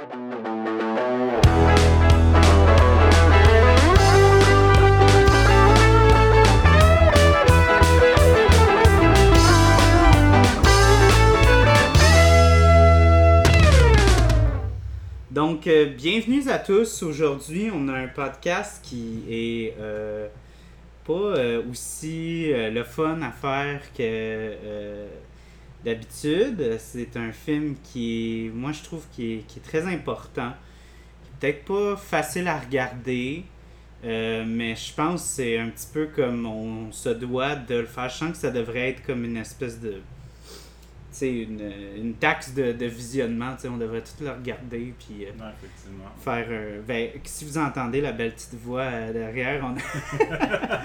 Donc, euh, bienvenue à tous. Aujourd'hui, on a un podcast qui est euh, pas euh, aussi le fun à faire que d'habitude. C'est un film qui moi je trouve, qui est, qui est très important. Peut-être pas facile à regarder, euh, mais je pense que c'est un petit peu comme on se doit de le faire. Je sens que ça devrait être comme une espèce de une, une taxe de, de visionnement, on devrait tout le regarder puis euh, Non, effectivement. faire un. Ben, si vous entendez la belle petite voix euh, derrière, on a,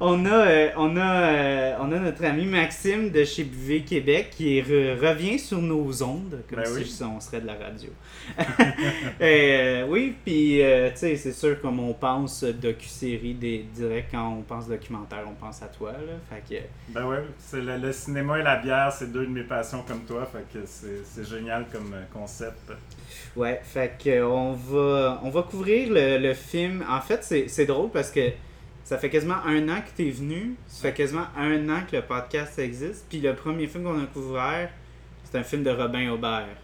on, a, euh, on, a, euh, on a notre ami Maxime de chez Buvet Québec qui re- revient sur nos ondes, comme Ben si oui. on serait de la radio. Euh, oui, puis euh, c'est sûr, comme on pense docu-série des- direct, quand on pense documentaire, on pense à toi. Là, fait que. Ben c'est le, le cinéma et la bière, c'est deux de mes passions comme toi, fait que c'est génial comme euh, concept. Ouais, fait que euh, on va, on va couvrir le, le film. En fait, c'est c'est drôle parce que ça fait quasiment un an que tu es venu. Ça fait quasiment un an que le podcast existe. Puis le premier film qu'on a couvert, c'est un film de Robin Aubert.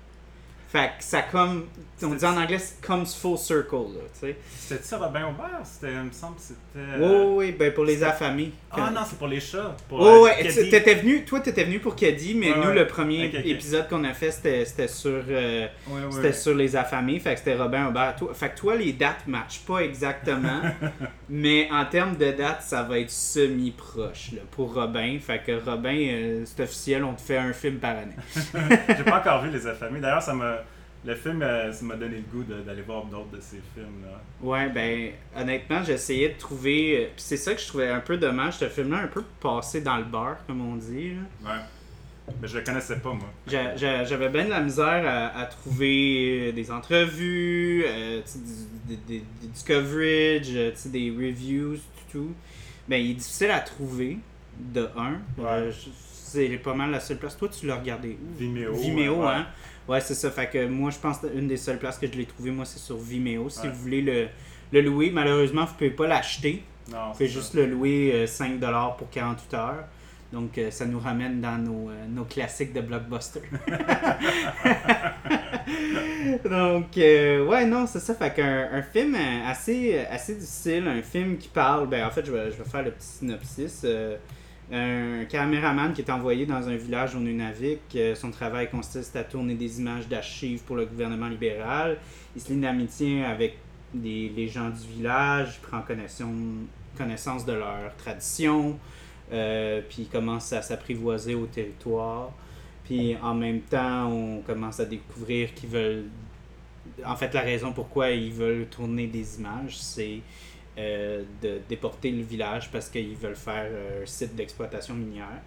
Fait que ça comme. On dit en anglais, c'est comes full circle, là, tu sais. C'était ça Robin Aubert C'était, il me semble c'était. Oui, euh, oui, ben pour les affamés. Ah non, c'est pour les chats. Pour, Oh, euh, ouais, tu- t'étais venu, toi t'étais venu pour Caddy, mais Ouais, nous ouais. le premier épisode qu'on a fait c'était sur euh, Ouais, sur les affamés, fait que c'était Robin Aubert. Toi- fait que toi, les dates matchent pas exactement, mais en termes de dates, ça va être semi-proche là, pour Robin. Fait que Robin, euh, c'est officiel, on te fait un film par année. J'ai pas encore vu Les Affamés. D'ailleurs, ça m'a. Le film, euh, ça m'a donné le goût d'aller voir d'autres de ces films-là. Ouais, ben, honnêtement, j'essayais de trouver. euh, Puis c'est ça que je trouvais un peu dommage, ce film-là, un peu passé dans le beurre, comme on dit. là. Ouais. Mais je le connaissais pas, moi. J'a- j'a- J'avais bien de la misère à, à trouver euh, des entrevues, euh, du, coverage, des reviews, tout, tout. Ben, il est difficile à trouver, de un. Ouais. c'est pas mal la seule place. Toi, tu l'as regardé où? Vimeo. Vimeo, ouais. hein? Ouais, c'est ça. Fait que moi, je pense que une des seules places que je l'ai trouvé, moi, c'est sur Vimeo. Si Ouais. vous voulez le, le louer, malheureusement, vous pouvez pas l'acheter. Non, Vous pouvez c'est juste ça. le louer euh, 5$ pour 48 heures. Donc, euh, ça nous ramène dans nos, euh, nos classiques de blockbuster. Donc, euh, ouais, non, c'est ça. Fait qu'un un film assez, assez difficile, un film qui parle. Ben, en fait, je vais, je vais faire le petit synopsis. Un caméraman qui est envoyé dans un village au Nunavik. euh, son travail consiste à tourner des images d'archives pour le gouvernement libéral. Il se lie d'amitié avec des, les gens du village, il prend connaissance, de leurs traditions, euh, puis commence à s'apprivoiser au territoire. Puis en même temps, on commence à découvrir qu'ils veulent. En fait, la raison pourquoi ils veulent tourner des images, c'est euh, de déporter le village parce qu'ils veulent faire euh, un site d'exploitation minière.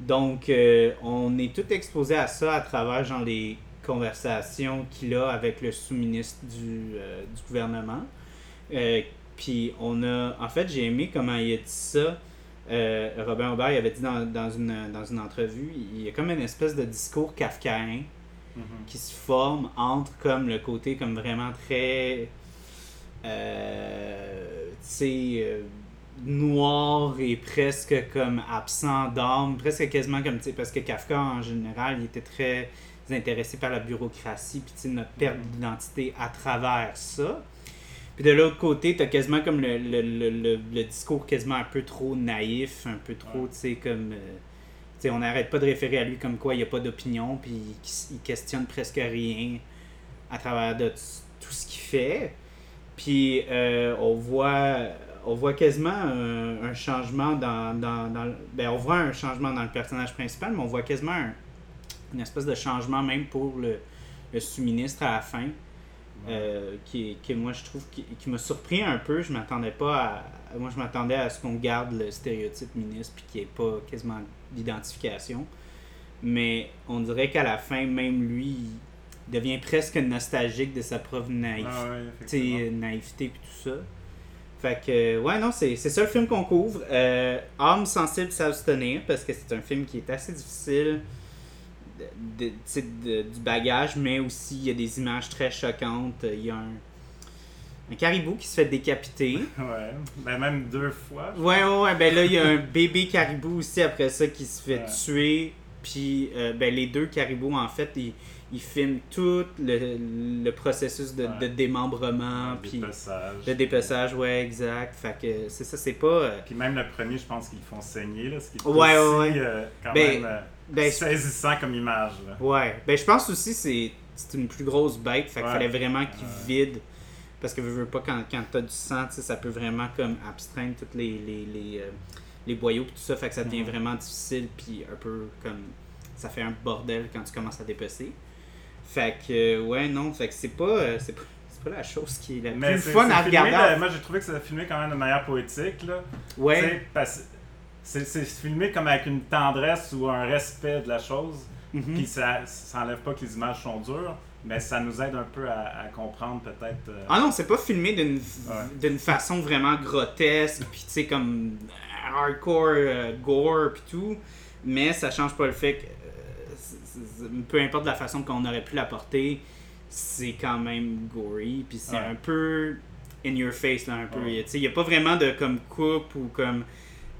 Donc, euh, on est tout exposé à ça à travers genre, les conversations qu'il a avec le sous-ministre du, euh, du gouvernement. Puis on a. En fait, j'ai aimé comment il a dit ça. Robin Aubert il avait dit dans, dans une, dans une entrevue, il y a comme une espèce de discours kafkaïen Mhm. qui se forme entre comme le côté comme vraiment très euh, tu sais euh, noir et presque comme absent d'âme presque quasiment comme tu sais parce que Kafka en général il était très intéressé par la bureaucratie puis tu sais, notre perte d'identité à travers ça puis de l'autre côté t'as quasiment comme le, le, le, le, le discours quasiment un peu trop naïf un peu trop Ouais. tu sais comme euh, tu sais, on n'arrête pas de référer à lui comme quoi il n'y a pas d'opinion, puis il, il questionne presque rien à travers de tout ce qu'il fait. Puis euh, on voit on voit quasiment un, un changement dans, dans, ben, on voit un changement dans le personnage principal, mais on voit quasiment un- une espèce de changement même pour le, le sous-ministre à la fin. Euh, qui, qui moi je trouve qui, qui m'a surpris un peu je m'attendais pas à moi je m'attendais à ce qu'on garde le stéréotype ministre puis qu'il n'y ait pas quasiment d'identification mais on dirait qu'à la fin même lui il devient presque nostalgique de sa propre naïf, Ah ouais, naïveté puis tout ça fait que ouais non c'est c'est ça le film qu'on couvre euh, âmes sensibles savent se tenir parce que c'est un film qui est assez difficile de- du bagage, mais aussi il y a des images très choquantes. Il y a un, un caribou qui se fait décapiter. Ouais. Ben, même deux fois. Ouais, ouais, ouais, ben là, il y a un bébé caribou aussi après ça qui se fait Ouais. tuer. Puis, euh, ben, les deux caribous, en fait, ils, ils filment tout le, le processus de, Ouais. de démembrement. pense. Puis, Dépeçage. le dépeçage, ouais, exact. Fait que c'est ça, c'est pas. euh, Puis même le premier, je pense qu'ils font saigner, là, ce qui est Ouais, aussi, ouais, euh, quand Ben, même euh, ben, saisissant comme image. Là. Ouais, ben je pense aussi c'est c'est une plus grosse bête, fait qu'il fallait vraiment qu'il vide. Parce que veux, veux pas, quand, quand t'as du sang, ça peut vraiment comme abstraindre tous les, les, les, euh, les boyaux et tout ça, fait que ça devient Mhm. vraiment difficile, puis un peu comme. Ça fait un bordel quand tu commences à dépecer. Fait que, euh, ouais, non, fait que c'est pas, euh, c'est pas, c'est pas la chose qui est la Mais plus c'est- fun à filmé regarder. de- moi, j'ai trouvé que ça filmé quand même de manière poétique. Là. Ouais, C'est c'est filmé comme avec une tendresse ou un respect de la chose. mhm. Puis ça, ça enlève pas que les images sont dures, mais ça nous aide un peu à, à comprendre peut-être. euh, Ah non, c'est pas filmé d'une Ouais. d'une façon vraiment grotesque, puis tu sais, comme hardcore euh, gore, puis tout. Mais ça change pas le fait que, peu importe la façon qu'on aurait pu l'apporter, c'est quand même gory, puis c'est Ouais. un peu in your face, là, un peu. Ouais. Il y a pas vraiment de comme coupe ou comme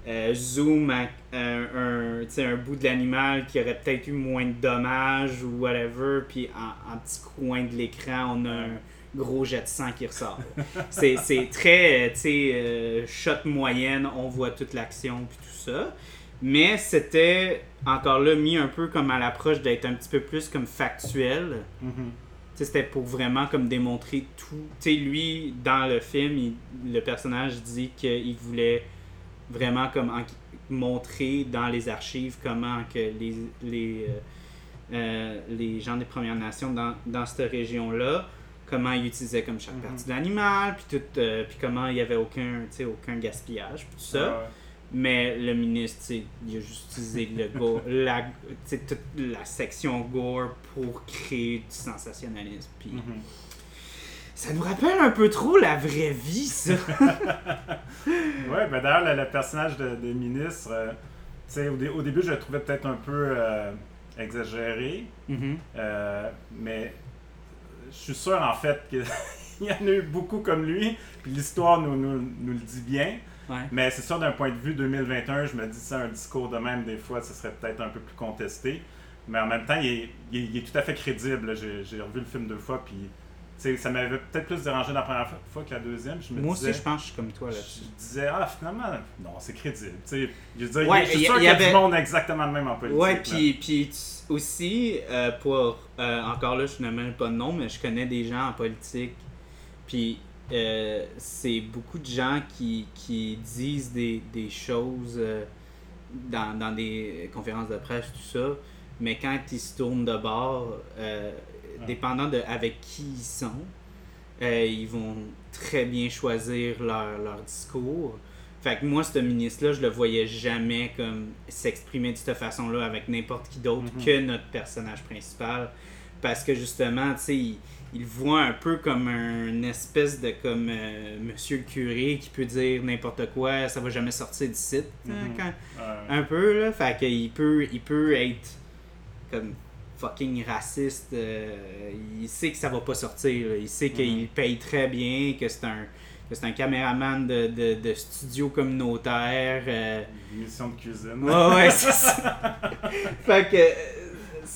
euh, zoom à euh, un, un bout de l'animal qui aurait peut-être eu moins de dommages ou whatever, puis en, en petit coin de l'écran, on a un gros jet de sang qui ressort. c'est, c'est très, euh, tu sais, euh, shot moyenne, on voit toute l'action puis tout ça. Mais c'était encore là mis un peu comme à l'approche d'être un petit peu plus comme factuel. mhm. C'était pour vraiment comme démontrer tout. Sais, lui, dans le film, il- le personnage dit qu'il voulait vraiment comme en- montrer dans les archives comment que les, les, euh, euh, les gens des Premières Nations dans, dans cette région-là, comment ils utilisaient comme chaque Mhm. partie de l'animal, puis tout, euh, puis comment il n'y avait aucun, aucun gaspillage, puis tout ça. Ouais. Mais le ministre, il a juste utilisé le gore, la, toute la section gore pour créer du sensationnalisme. Puis Mhm. ça nous rappelle un peu trop la vraie vie, ça. Ouais, ben d'ailleurs, le, le personnage de, des ministres, euh, au, dé- au début, je le trouvais peut-être un peu euh, exagéré, Mhm. euh, mais je suis sûr en fait qu'il y en a eu beaucoup comme lui, puis l'histoire nous, nous, nous le dit bien. Ouais. Mais c'est sûr, d'un point de vue 2021, je me dis, ça, un discours de même, des fois, ce serait peut-être un peu plus contesté. Mais en même temps, il est, il est- il est tout à fait crédible. là. J'ai revu le film deux fois, puis ça m'avait peut-être plus dérangé la première fois que la deuxième. Je me Moi disais, aussi, je pense que je suis comme toi là-dessus. je disais, ah, finalement, non, c'est crédible. Tu sais, je veux dire, Ouais, je suis y- sûr il qu'il y y a du avait- monde exactement le même en politique. Ouais, là. puis, puis aussi, euh, pour. euh, encore là, je ne mêle pas de nom, mais je connais des gens en politique. Puis euh, c'est beaucoup de gens qui, qui disent des, des choses euh, dans, dans des conférences de presse, tout ça. Mais quand ils se tournent de bord, euh, dépendant de avec qui ils sont, ils vont très bien choisir leur, leur discours. Fait que moi, ce ministre-là, je le voyais jamais comme s'exprimer de cette façon-là avec n'importe qui d'autre Mhm. que notre personnage principal. Parce que justement, tu sais, il, voit un peu comme un espèce de comme euh, monsieur le curé qui peut dire n'importe quoi, ça va jamais sortir du site. hein, quand- Ouais. un peu là fait qu'il peut il peut être comme fucking raciste euh, il sait que ça va pas sortir là. il sait qu'il Mhm. paye très bien que c'est un que c'est un caméraman de, de, de studio communautaire euh, Une Mission de cuisine. ouais ouais c'est ça fait que euh,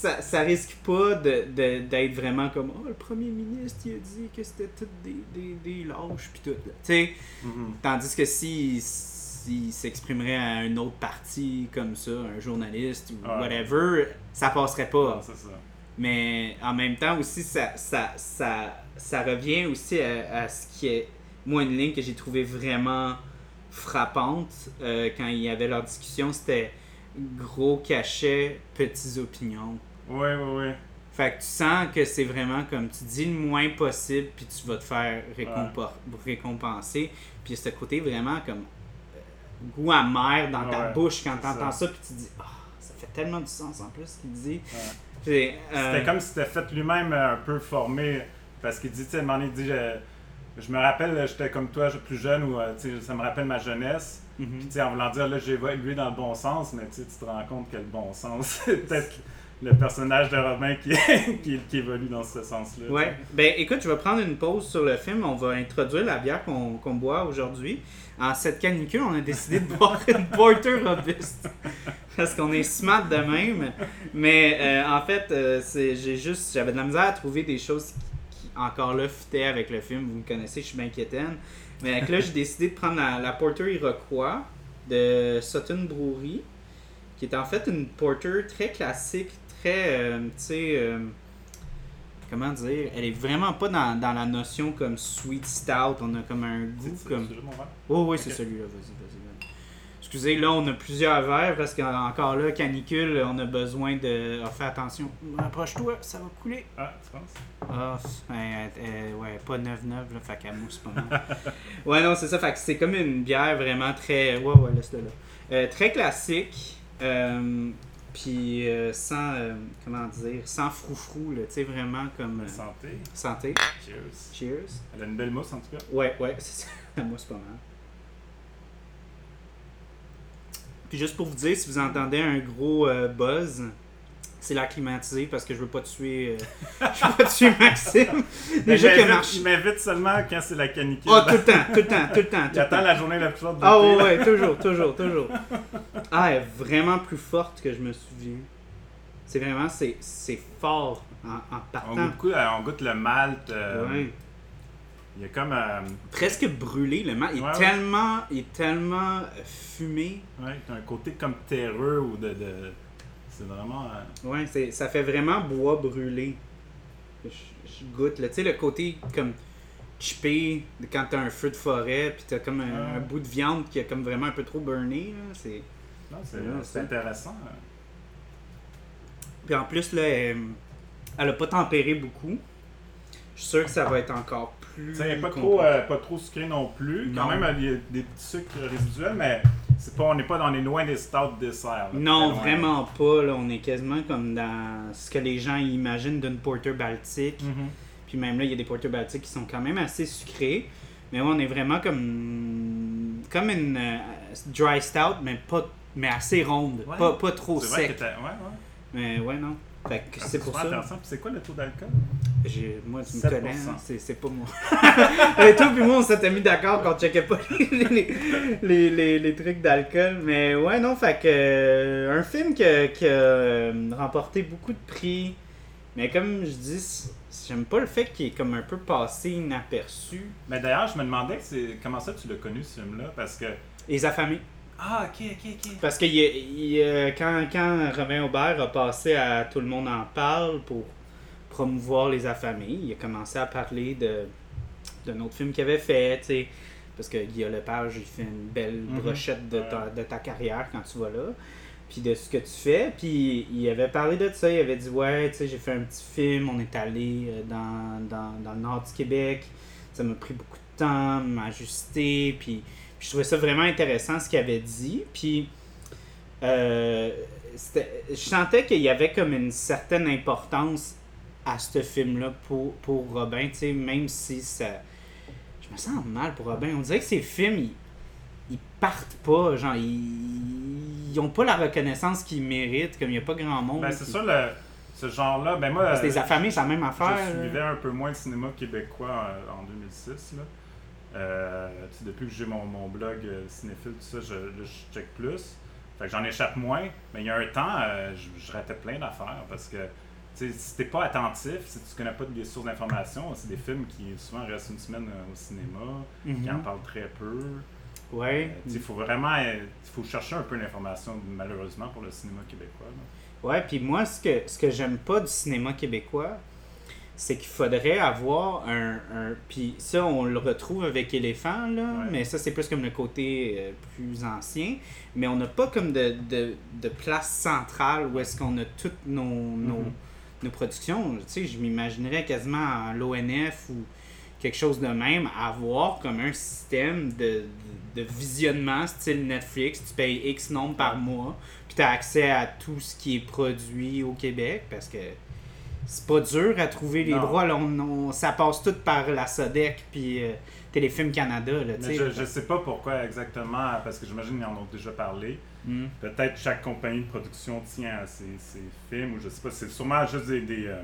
ça, ça risque pas de, de- d'être vraiment comme oh le premier ministre il a dit que c'était tout des, des, des lâches puis tout là. tu sais Mhm. Tandis que si s'il s'exprimerait à une autre partie comme ça, un journaliste ou Ouais. whatever, ça passerait pas. ça. Mais en même temps aussi, ça, ça, ça, ça revient aussi à, à ce qui est, moi, une ligne que j'ai trouvé vraiment frappante euh, quand il y avait leur discussion, c'était gros cachet, petites opinions. Ouais, ouais, ouais. Fait que tu sens que c'est vraiment comme tu dis le moins possible, puis tu vas te faire récompenser. Puis ce côté vraiment comme euh, goût amer dans ta Ouais, bouche quand c'est t'entends ça. ça, puis tu dis ah ça fait tellement du sens en plus ce qu'il dit. Ouais. Puis, euh, C'était comme si c'était fait lui-même euh, un peu formé. Parce qu'il dit, tu sais, à un moment donné, il dit, je, je me rappelle, j'étais comme toi, plus jeune, ou tu ça me rappelle ma jeunesse. mhm. Puis, tu sais, en voulant dire, là, j'ai évolué dans le bon sens, mais tu tu te rends compte que le bon sens, peut-être le personnage de Robin qui, qui, qui évolue dans ce sens-là. Ouais. Ben écoute, je vais prendre une pause sur le film. On va introduire la bière qu'on qu'on boit aujourd'hui. En cette canicule, on a décidé de boire une Porter Robuste. Parce qu'on est smart de même. Mais euh, en fait, euh, j'ai juste j'avais de la misère à trouver des choses qui, qui, encore là fitaient avec le film. Vous me connaissez, je suis bien quétaine. Mais avec là, j'ai décidé de prendre la, la Porter Iroquois de Sutton Brewery, qui est en fait une porter très classique, très, euh, tu sais, euh, comment dire, elle est vraiment pas dans, dans la notion comme sweet stout, on a comme un goût C'est comme... c'est juste mon verre? Oh oui, c'est celui-là, vas-y, vas-y. vas-y. Excusez, là, on a plusieurs verres parce qu'encore là, canicule, on a besoin de... Ah, fais attention, approche-toi, ça va couler. Ah, tu penses? Ah, euh, euh, ouais, pas 9-9, là, fait qu'elle mousse pas mal. ouais, non, c'est ça, fait que c'est comme une bière vraiment très. Ouais, ouais, laisse-le là. Euh, très classique, euh, puis euh, sans. euh, comment dire Sans froufrou, là, tu sais, vraiment comme. euh, Santé. santé. Cheers. Cheers. Elle a une belle mousse en tout cas. Ouais, ouais, c'est ça. Elle mousse pas mal. Puis juste pour vous dire, si vous entendez un gros buzz, c'est la climatisée parce que je veux pas tuer, euh, je veux pas tuer Maxime. Déjà il qu'il a m'invite- il seulement quand c'est la canicule. Oh, tout le temps, tout le temps, tout le temps. tout il attend temps. la journée la plus forte du Ah ouais, thé, là. ouais, toujours, toujours, toujours. Ah, elle est vraiment plus forte que je me souviens. C'est vraiment, c'est, c'est fort en, en On partant. goûte, beaucoup- euh, on goûte le malt. euh, Ouais. Il y a comme. euh, Presque brûlé, le mal. Il est Ouais, ouais. tellement, il est tellement euh, fumé. ouais, t'as un côté comme terreux ou de. de- c'est vraiment. euh, Ouais, c'est, ça fait vraiment bois brûlé. Je, je goûte, là. Tu sais, le côté comme chippé quand t'as un feu de forêt, puis t'as comme un, un bout de viande qui a comme vraiment un peu trop burné, là. C'est... non, c'est c'est intéressant. Puis en plus, là, elle, elle a pas tempéré beaucoup. Je suis sûr que ça va être encore plus. Pas trop, euh, pas trop sucré non plus. Quand même, il y a des petits sucres résiduels, mais c'est pas, on n'est pas dans les loin des stouts desserts. là. Non, vraiment pas. Là. On est quasiment comme dans ce que les gens imaginent d'une porter baltique. Mhm. Puis même là, il y a des porters baltiques qui sont quand même assez sucrés. Mais on est vraiment comme comme une euh, dry stout, mais pas mais assez ronde. Ouais. Pas, pas trop C'est vrai sec. que t'as- ouais, ouais. Mais ouais, non. Fait que c'est pour ça. c'est quoi le taux d'alcool? J'ai- Moi, tu me 7%. connais, c'est, pas moi. Et toi puis moi, on s'était mis d'accord qu'on checkait pas les, les, les, trucs d'alcool. Mais ouais, non, fait que. euh, un film qui a, qui a, euh, remporté beaucoup de prix. Mais comme je dis, j'aime pas le fait qu'il est comme un peu passé inaperçu. Mais d'ailleurs, je me demandais comment ça tu l'as connu ce film-là? Parce que. Les affamés. Ah, ok, ok, ok. Parce que il, il, euh, quand, quand Robin Aubert a passé à Tout le monde en parle pour promouvoir les affamés, il a commencé à parler de d'un autre film qu'il avait fait, tu sais. Parce que Guillaume Lepage, il fait une belle Mhm. brochette de ta, de ta carrière quand tu vas là. Puis de ce que tu fais. Puis il avait parlé de ça. Il avait dit Ouais, tu sais, j'ai fait un petit film. On est allé euh, dans, dans, dans le nord du Québec. Ça m'a pris beaucoup de temps, m'ajuster. Puis je trouvais ça vraiment intéressant ce qu'il avait dit. Puis euh, c'était- je sentais qu'il y avait comme une certaine importance à ce film-là pour, pour Robin, tu sais, même si ça. Je me sens mal pour Robin. On dirait que ces films, ils, ils partent pas, genre, ils, ils ont pas la reconnaissance qu'ils méritent, comme il n'y a pas grand monde. Ben, c'est ça, le, ce genre-là. Ben, moi. Parce que euh, les affamés, c'est la même affaire. Je suivais un peu moins le cinéma québécois euh, en 2006. Là. Euh, depuis que j'ai mon, mon blog euh, cinéphile, tout ça, je, là, je check plus. Fait que j'en échappe moins. Mais il y a un temps, euh, je, je ratais plein d'affaires parce que si t'es pas attentif, si tu connais pas des sources d'informations, c'est des films qui souvent restent une semaine au cinéma, Mhm. qui en parlent très peu. Ouais. Euh, Il faut vraiment euh, faut chercher un peu l'information, malheureusement, pour le cinéma québécois. là. Ouais, puis moi, ce que, ce que j'aime pas du cinéma québécois, c'est qu'il faudrait avoir un, un- Puis ça, on le retrouve avec Éléphant, là, Ouais. mais ça, c'est plus comme le côté euh, plus ancien. Mais on n'a pas comme de, de, de place centrale où est-ce qu'on a toutes nos, nos, Mhm. nos productions. Tu sais, je m'imaginerais quasiment à l'ONF ou quelque chose de même, avoir comme un système de, de, de visionnement style Netflix. Tu payes X nombre par mois, puis tu as accès à tout ce qui est produit au Québec parce que c'est pas dur à trouver les Non. droits. Là, on- on- ça passe tout par la SODEC puis euh, Téléfilm Canada. Là, Mais je, je sais pas pourquoi exactement, parce que j'imagine qu'ils en ont déjà parlé. Mm. Peut-être chaque compagnie de production tient à ses, ses films, ou je sais pas, c'est sûrement juste des, des, euh,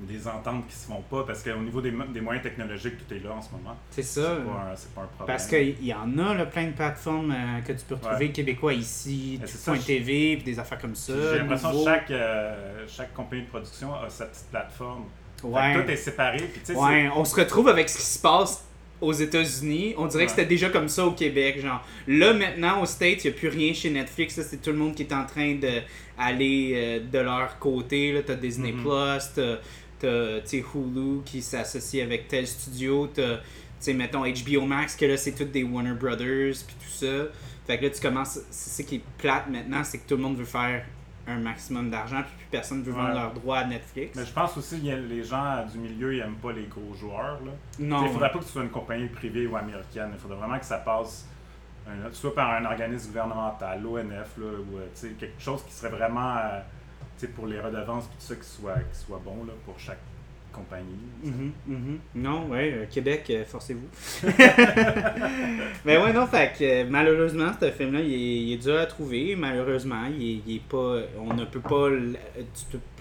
des ententes qui se font pas, parce qu'au niveau des, des moyens technologiques, tout est là en ce moment. C'est ça. pas, c'est pas un problème. Parce qu'il y en a là, plein de plateformes euh, que tu peux retrouver Ouais. québécois ici, ça, Point TV, puis des affaires comme ça. J'ai l'impression que chaque, euh, chaque compagnie de production a sa petite plateforme. Ouais. tout est séparé. Puis, tu Ouais, on se retrouve avec ce qui se passe aux États-Unis. On dirait que c'était déjà comme ça au Québec. Genre, là, maintenant, aux States, il n'y a plus rien chez Netflix. C'est tout le monde qui est en train d'aller euh, de leur côté. Là. T'as Disney Mhm. Plus, t'as, Hulu qui s'associe avec tel studio. T'as, sais, mettons, HBO Max, que là, c'est toutes des Warner Brothers, puis tout ça. Fait que là, tu commences. C'est ça qui est plate maintenant, c'est que tout le monde veut faire un maximum d'argent, puis plus personne veut vendre Ouais. leurs droits à Netflix. Mais je pense aussi que les gens du milieu, ils aiment pas les gros joueurs. Là. non. Il faudrait pas que ce soit une compagnie privée ou américaine. Il faudrait vraiment que ça passe un- soit par un organisme gouvernemental, l'ONF, là, ou euh, tu sais, quelque chose qui serait vraiment euh, pour les redevances tout ça qui soit, qui soit bon là, pour chaque compagnie. Mhm, mhm. Non, ouais, euh, Québec, euh, forcez-vous. Mais ouais, non, fait que euh, malheureusement, ce film-là, il est, il est dur à trouver. Malheureusement, il est, il est pas. On ne peut pas.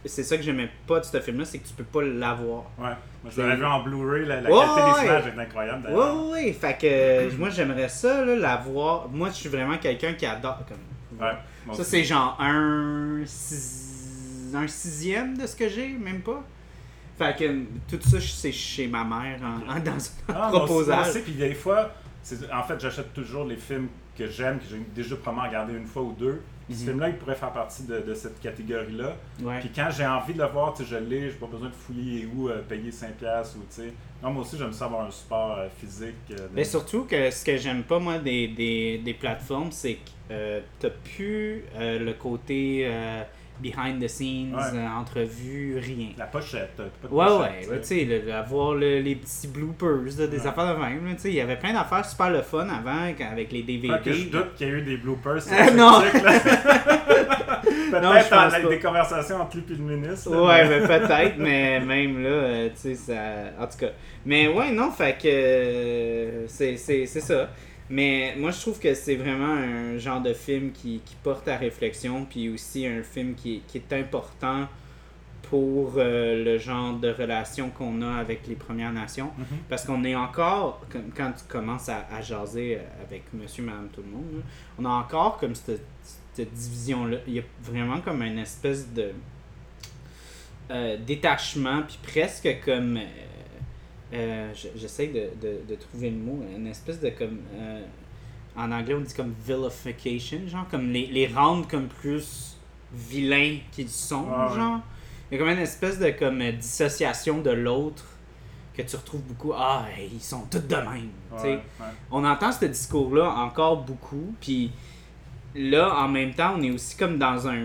C'est ça que j'aimais pas de ce film-là, c'est que tu peux pas l'avoir. Ouais. Moi, je l'avais vu en Blu-ray, la, qualité des images est incroyable Ouais, d'ailleurs. ouais, ouais. Fait que euh, moi, j'aimerais ça, là, l'avoir. Moi, je suis vraiment quelqu'un qui adore. Comme... Ouais, Ça, c'est genre un, six- un sixième de ce que j'ai, même pas. Fait que tout ça, c'est chez ma mère en, en- dans un Ah, proposage. puis des fois, en fait, j'achète toujours les films que j'aime, que j'ai déjà probablement regardé une fois ou deux. Ce Mhm. film-là, il pourrait faire partie de, de cette catégorie-là. Ouais. Puis quand j'ai envie de le voir, tu sais, je l'ai, j'ai pas besoin de fouiller où euh, payer 5$ ou tu sais. Non, moi aussi, j'aime ça avoir un support euh, physique. euh, de- Mais surtout que ce que j'aime pas, moi, des, des, des plateformes, c'est que t'as plus le côté behind the scenes, Ouais. euh, entrevue, rien. La pochette, pas de Ouais, pochette, ouais, tu ouais, sais. tu sais, le- avoir le- les petits bloopers, là, des Ouais. affaires de même. là, tu sais, Il y avait plein d'affaires super le fun avant avec les DVD. Pas que je doute qu'il y a eu des bloopers. sur Ah, non. Peut-être pas. des conversations entre lui et le ministre. là, Ouais, mais- mais peut-être, mais même là, euh, tu sais, ça. En tout cas. Mais ouais, non, fait que. euh, c'est c'est- c'est ça. Mais moi, je trouve que c'est vraiment un genre de film qui, qui porte à réflexion, puis aussi un film qui, est- qui est important pour euh, le genre de relation qu'on a avec les Premières Nations. Mhm. Parce qu'on est encore, comme- quand tu commences à, à jaser avec monsieur, madame, tout le monde, là, on a encore comme cette, cette division-là. Il y a vraiment comme une espèce de euh, détachement, puis presque comme. euh, euh, J'essaie de, de, de trouver le mot, une espèce de comme. euh, en anglais, on dit comme vilification, genre, comme les, les rendre comme plus vilains qu'ils sont, Ah ouais. genre. Il y a comme une espèce de comme euh, dissociation de l'autre que tu retrouves beaucoup. Ah, ils sont tous de même. Ouais, ouais. On entend ce discours-là encore beaucoup, puis là, en même temps, on est aussi comme dans un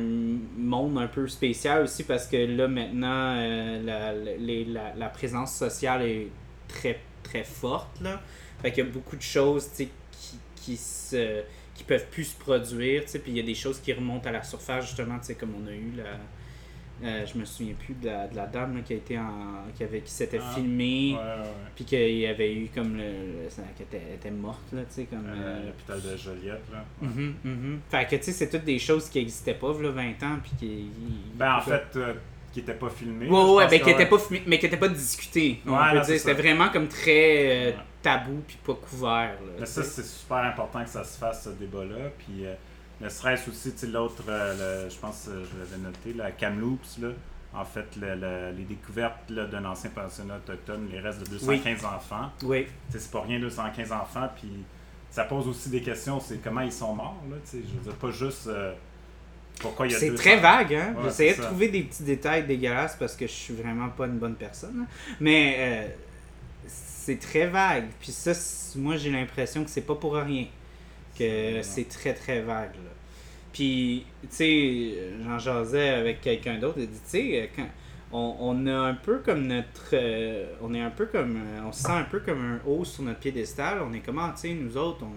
monde un peu spécial aussi parce que là, maintenant, euh, la, la- la- présence sociale est très, très forte, là. Fait qu'il y a beaucoup de choses, qui, qui se qui peuvent plus se produire, puis il y a des choses qui remontent à la surface, justement, comme on a eu la... euh, je me souviens plus de la, de la dame là, qui a été en, qui avait qui s'était Ah, filmée Ouais, ouais, ouais. puis qu'il y avait eu comme le, le- était, était morte là tu sais comme Euh, euh, L'hôpital de Joliette, là. Ouais. mhm, mhm. fait que tu sais c'est toutes des choses qui existaient pas là 20 ans puis qui Ben, en fait, euh, qui n'était pas filmé. ouais là, ouais ben qui était pas fumé- mais qui était pas discuté on Ouais, peut non, dire c'est c'était vraiment comme très Ouais. tabou puis pas couvert là, ça, c'est super important que ça se fasse, ce débat-là. Puis le stress aussi, l'autre, euh, je pense, euh, je l'avais noté, la Kamloops, là. En fait, le- le- les découvertes d'un ancien pensionnat autochtone, les restes de 215 enfants. oui Tu sais, c'est pas rien, 215 enfants. Puis ça pose aussi des questions, c'est comment ils sont morts, là. Tu sais, je veux dire, pas juste euh, pourquoi il y a c'est 200 très vague, hein? Ouais, J'essayais de trouver des petits détails dégueulasses parce que je suis vraiment pas une bonne personne. hein. Mais euh, c'est très vague. Puis ça, moi, j'ai l'impression que c'est pas pour rien. Que C'est- très, très vague. Là. Puis, tu sais, j'en jasais avec quelqu'un d'autre. Il dit, tu sais, quand on, on a un peu comme notre. euh, on est un peu comme. euh, on se sent un peu comme un haut sur notre piédestal. On est comment, tu sais, nous autres, on.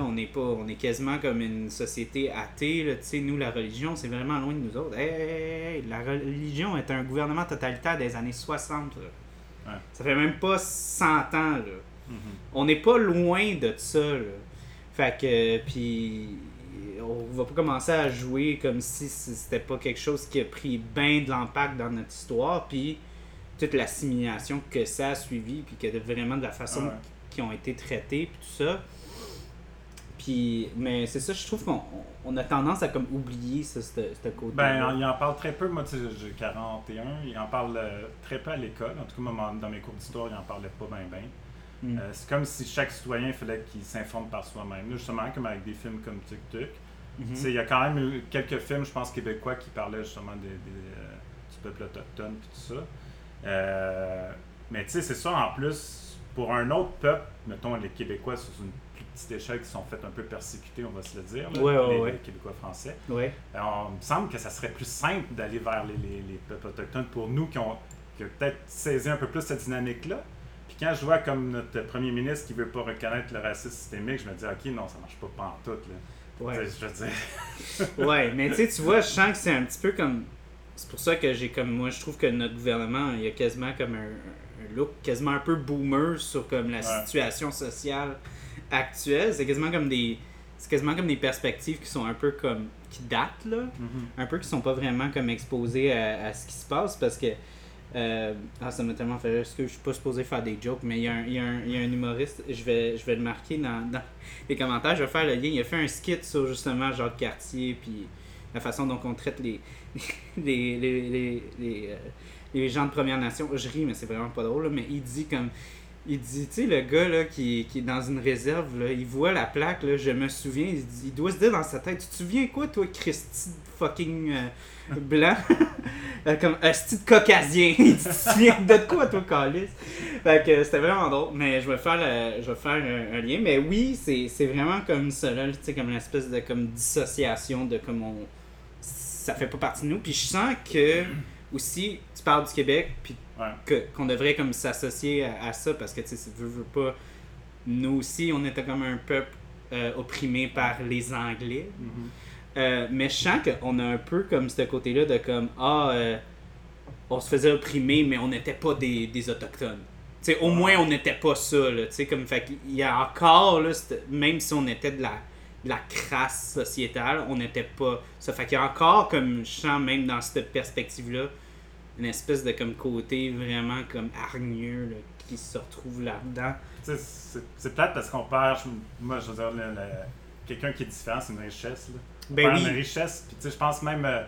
On n'est pas, on est quasiment comme une société athée. Tu sais, nous, la religion, c'est vraiment loin de nous autres. Hey, hey, hey, la religion est un gouvernement totalitaire des années 60. là. Ouais. Ça fait même pas 100 ans. Là. Mhm. On n'est pas loin de ça. Là. Fait que, puis, on va pas commencer à jouer comme si c'était pas quelque chose qui a pris bien de l'impact dans notre histoire, puis toute l'assimilation que ça a suivi, puis que vraiment de la façon Ouais. qui ont été traités, puis tout ça. Puis, mais c'est ça, je trouve qu'on on a tendance à comme oublier ça, ce, ce côté. Ben, il en parle très peu. Moi, tu sais, j'ai 41. Il en parle euh, très peu à l'école. En tout cas, dans mes cours d'histoire, il en parlait pas bien, bien. Mm. Euh, c'est comme si chaque citoyen fallait qu'il s'informe par soi-même. Justement, comme avec des films comme Tuk Tuk. Tu sais, Il y a quand même eu quelques films, je pense, québécois qui parlaient justement des, des, euh, du peuple autochtone et tout ça. Euh, mais tu sais, c'est ça en plus, pour un autre peuple, mettons les Québécois sur une plus petite échelle qui sont fait un peu persécutés, on va se le dire, là, Ouais, ouais, les, ouais. les Québécois français. Euh, il me semble que ça serait plus simple d'aller vers les, les- les peuples autochtones pour nous qui ont, qui ont peut-être saisi un peu plus cette dynamique-là. Quand je vois comme notre premier ministre qui veut pas reconnaître le racisme systémique, je me dis, OK, non, ça marche pas. Là. Ouais. Tu sais, Je veux dire. ouais, mais tu sais, tu vois, je sens que c'est un petit peu comme. C'est pour ça que j'ai comme. Moi, je trouve que notre gouvernement, il y a quasiment comme un, un look quasiment un peu boomer sur comme la Ouais. situation sociale actuelle. C'est quasiment comme des. C'est quasiment comme des perspectives qui sont un peu comme. qui datent, là. Un peu qui sont pas vraiment comme exposées à, à ce qui se passe parce que. Euh, ah, ça m'a tellement fait rire, parce que je suis pas supposé faire des jokes, mais il y, a un- il y a un- il y a un humoriste, je vais, je vais le marquer dans, les commentaires, je vais faire le lien. Il a fait un skit sur justement Jacques Cartier, puis la façon dont on traite les, les, les, euh, les gens de Première Nation. Je ris, mais c'est vraiment pas drôle, là, mais il dit comme. Il dit, tu sais, le gars là, qui, qui est dans une réserve, là, il voit la plaque, là, je me souviens, il, il doit se dire dans sa tête, tu te souviens quoi, toi, Christy fucking euh, blanc? Euh, comme Asti de caucasien? il dit, de quoi, toi, Calis? Fait que c'était vraiment drôle, mais je vais faire, le- je vais faire un, un lien. Mais oui, c'est vraiment comme là, tu sais, comme une espèce de comme dissociation de comme on. Ça fait pas partie de nous. Puis je sens que, aussi, tu parles du Québec, puis Ouais. qu'on devrait comme s'associer à, à ça parce que tu sais veux, veux pas nous aussi on était comme un peuple euh, opprimé par les anglais Mhm. Euh, mais je sens qu'on a un peu comme ce côté là de comme ah euh, on se faisait opprimer mais on n'était pas des, des autochtones tu sais au moins on n'était pas ça là comme fait qu'il y a encore là même si on était de la de la crasse sociétale on n'était pas ça fait qu'il y a encore comme je sens même dans cette perspective là une espèce de comme côté vraiment comme hargneux qui se retrouve là-dedans. C'est peut-être parce qu'on perd, moi je veux dire, quelqu'un qui est différent, c'est une richesse. Là. Ben oui. une richesse, puis tu sais, je pense même, euh,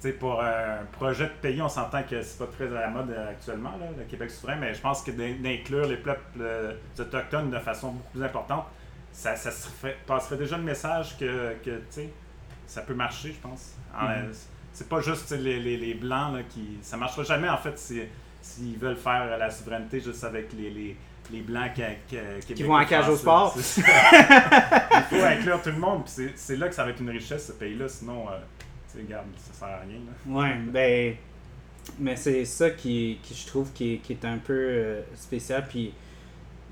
tu sais, pour un projet de pays, on s'entend que c'est pas très à la mode euh, actuellement, là, le Québec souverain, mais je pense que d'in- d'inclure les peuples euh, autochtones de façon beaucoup plus importante, ça, ça passerait déjà le message que, que tu sais, ça peut marcher, je pense. En- Mhm. euh, C'est pas juste les, les, les blancs là, qui. Ça marchera jamais en fait si- s'ils veulent faire la souveraineté juste avec les, les, les blancs qui, qui, vont à cage au sport. Il faut inclure tout le monde, c'est- là que ça va être une richesse ce pays-là, sinon, euh, tu regarde, ça sert à rien. Là. Ouais, ben. Mais c'est ça qui, qui je trouve qui est, qui est un peu euh, spécial. Puis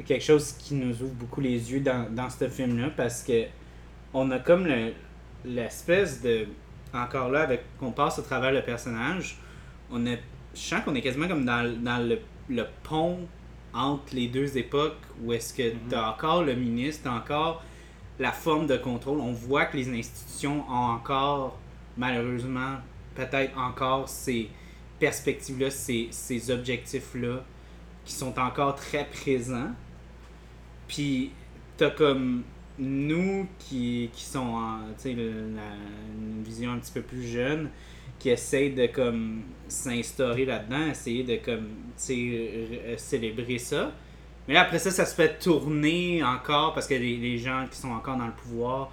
quelque chose qui nous ouvre beaucoup les yeux dans, dans ce film-là parce que on a comme le- l'espèce de. Encore là, avec qu'on passe au travers le personnage, on a. Je sens qu'on est quasiment comme dans, dans le, le pont entre les deux époques où est-ce que Mhm. t'as encore le ministre, encore la forme de contrôle. On voit que les institutions ont encore, malheureusement, peut-être encore ces perspectives-là, ces, ces objectifs-là qui sont encore très présents. Puis t'as comme nous qui, qui sont en tu sais, une vision un petit peu plus jeune qui essayent de comme s'instaurer là-dedans, essayer de comme euh, célébrer ça. Mais là après ça, ça se fait tourner encore parce que les, les gens qui sont encore dans le pouvoir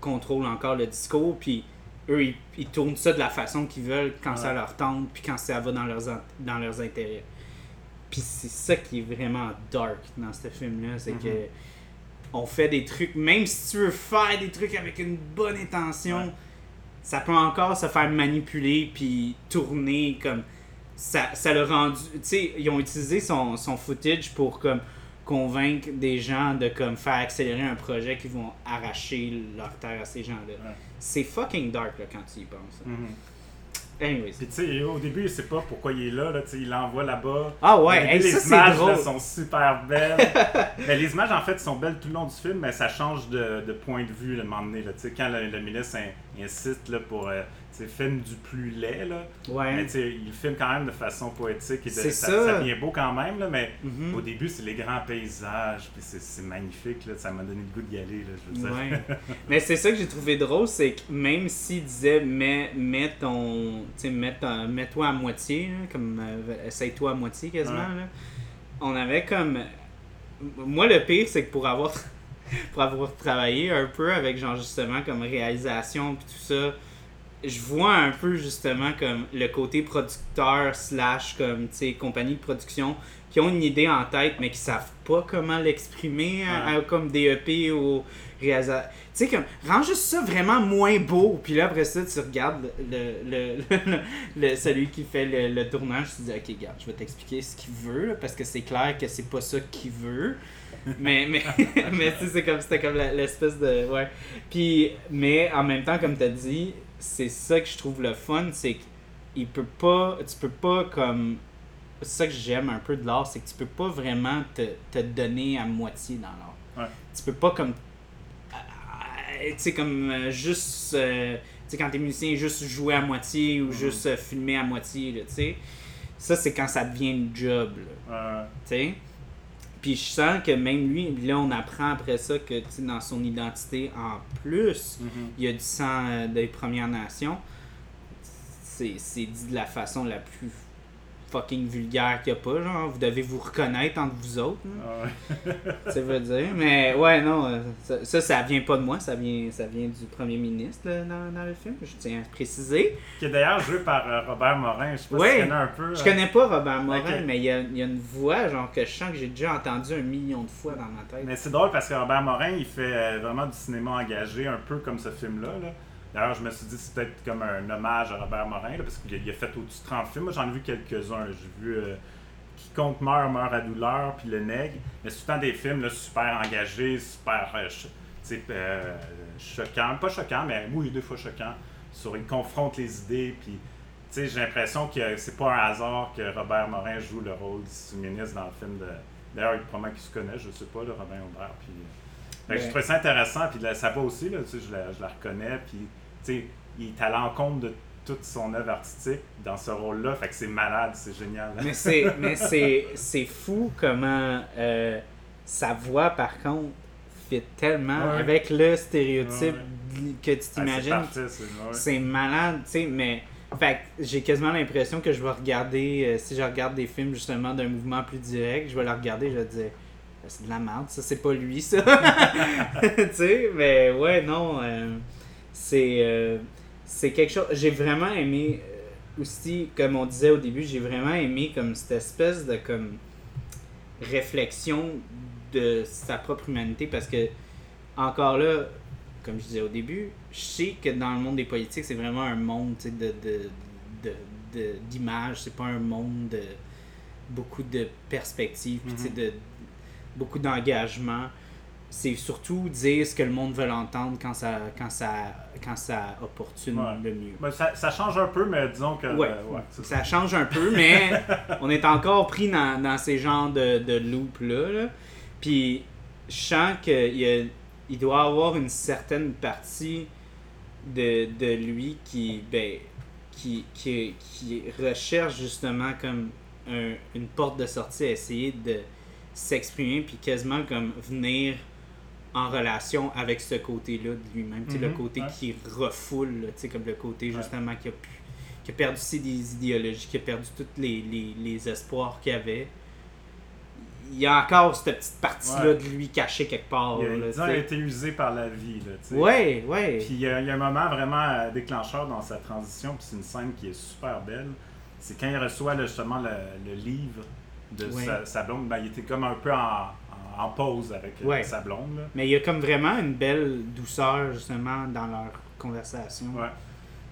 contrôlent encore le discours, puis eux ils, ils tournent ça de la façon qu'ils veulent quand ça leur tente, puis quand ça va dans leurs, dans leurs intérêts. Puis c'est ça qui est vraiment dark dans ce film-là, c'est Mhm. que on fait des trucs, même si tu veux faire des trucs avec une bonne intention, Ouais. Ça peut encore se faire manipuler puis tourner comme ça, ça l'a rendu. Tu sais, ils ont utilisé son, son footage pour comme convaincre des gens de comme faire accélérer un projet qui vont arracher leur terre à ces gens-là. Ouais. C'est fucking dark là, quand tu y penses. Mhm. Anyways. Puis tu sais, au début, il sait pas pourquoi il est là, là il l'envoie là-bas. Ah ouais, hey, les ça images drôle. là, sont super belles. mais les images, en fait, sont belles tout le long du film, mais ça change de, de point de vue, un moment donné. Là, Tu sais, quand le, le ministre in- insiste là, pour euh, sais, film du plus laid, là, mais Ouais. tu sais, il filme quand même de façon poétique et de, C'est ça, ça. ça vient beau quand même, là, mais Mhm. au début, c'est les grands paysages, puis c'est c'est magnifique, là, ça m'a donné le goût d'y aller, là, je veux dire. Ouais. Mais c'est ça que j'ai trouvé drôle, c'est que même s'il disait mets, mets ton. Tu sais, mets ton- mets-toi à moitié, là, comme euh, essaye-toi à moitié quasiment, Ouais. là, on avait comme. Moi, le pire, c'est que pour avoir, pour avoir travaillé un peu avec, genre, justement, comme réalisation puis tout ça, je vois un peu, justement, comme le côté producteur slash, comme, tu sais, compagnie de production qui ont une idée en tête, mais qui savent pas comment l'exprimer, à- à- comme des EP ou réalisateur. Tu sais, comme, rends juste ça vraiment moins beau, puis là, après ça, tu regardes le, le, le- le- celui qui fait le, tournage, tu te dis, ok, regarde, je vais t'expliquer ce qu'il veut, là, parce que c'est clair que c'est pas ça qu'il veut. mais mais, mais tu sais, c'est comme, c'était comme l'espèce de. Ouais. Puis, mais en même temps, comme tu as dit, c'est ça que je trouve le fun, c'est qu'il peut pas. Tu peux pas comme. C'est ça que j'aime un peu de l'art, c'est que tu peux pas vraiment te, te donner à moitié dans l'art. Ouais. Tu peux pas comme. euh, Tu sais, comme euh, juste. euh, tu sais, quand t'es musicien, juste jouer à moitié ou juste euh, filmer à moitié, tu sais. Ça, c'est quand ça devient une job, là tu sais? Puis je sens que même lui, là on apprend après ça que dans son identité en plus, mhm. il y a du sang euh, des Premières Nations. C'est c'est dit de la façon la plus fucking vulgaire qu'il n'y a pas, genre. Vous devez vous reconnaître entre vous autres, là. Ah ouais. ça veut dire. Mais ouais, non, euh, ça, ça, ça vient pas de moi, ça vient, ça vient du premier ministre là, dans, dans le film, je tiens à préciser. Qui est d'ailleurs joué par euh, Robert Morin, je sais pas Ouais. si tu connais un peu. Je euh, connais pas Robert Morin, mais il y a, y a une voix genre que je sens que j'ai déjà entendu un million de fois dans ma tête. Mais c'est drôle parce que Robert Morin, il fait vraiment du cinéma engagé, un peu comme ce film-là. là. D'ailleurs, je me suis dit c'est peut-être comme un hommage à Robert Morin, là, parce qu'il a, fait au-dessus de 30 films. Moi, j'en ai vu quelques-uns. J'ai vu euh, Quiconque meurt, meurt à douleur, puis Le Nègre. Mais c'est tout le temps des films là, super engagés, super euh, euh, choquants. Pas choquants, mais oui, des fois choquants. Sur, ils confrontent les idées, puis j'ai l'impression que c'est pas un hasard que Robert Morin joue le rôle du sous-ministre dans le film de. D'ailleurs, il probablement qu'il se connaît, je sais pas, le Robin Aubert. Puis, que Ouais. j'ai trouvé ça intéressant, puis là, ça va aussi, là, je, la, je la reconnais, puis il est à l'encontre de toute son œuvre artistique dans ce rôle-là, fait que c'est malade, c'est génial. Mais c'est mais c'est c'est fou comment euh, sa voix par contre fit tellement Ouais. avec le stéréotype Ouais. que tu Ah, c'est t'imagines. c'est ouais. malade, tu sais, mais fait que j'ai quasiment l'impression que je vais regarder euh, si je regarde des films justement d'un mouvement plus direct, je vais le regarder, je vais dire c'est de la merde, ça c'est pas lui ça. tu sais, mais ouais non euh, c'est euh, c'est quelque chose j'ai vraiment aimé euh, aussi comme on disait au début, j'ai vraiment aimé comme cette espèce de comme réflexion de sa propre humanité parce que encore là comme je disais au début je sais que dans le monde des politiques c'est vraiment un monde de de de- de- d'images c'est pas un monde de beaucoup de perspectives Mhm. de beaucoup d'engagement c'est surtout dire ce que le monde veut entendre quand ça quand ça quand ça opportune Ouais. le mieux Ben, ça, ça change un peu, mais disons que. Ouais, euh, ouais, ça. ça change un peu, mais on est encore pris dans, dans ces genres de, de loops-là. là. Puis je sens qu'il y a- il doit avoir une certaine partie de, de lui qui, ben, qui, qui, qui recherche justement comme un- une porte de sortie à essayer de s'exprimer, puis quasiment comme venir en relation avec ce côté-là de lui-même. Le Mhm, côté ouais. qui refoule, comme le côté Ouais. justement qui a, pu, qui a perdu ses idéologies, qui a perdu tous les, les, les espoirs qu'il avait. Il y a encore cette petite partie-là Ouais. de lui cachée quelque part. Il, a, là, disons, tu il a sais. été usé par la vie, là. Ouais, ouais. Puis il y, a, il y a un moment vraiment euh, déclencheur dans sa transition, puis c'est une scène qui est super belle. C'est quand il reçoit là, justement le, le livre de sa blonde, ben, il était comme un peu en, en- en pause avec euh, Ouais. sa blonde. Là. Mais il y a comme vraiment une belle douceur justement dans leur conversation. Ouais.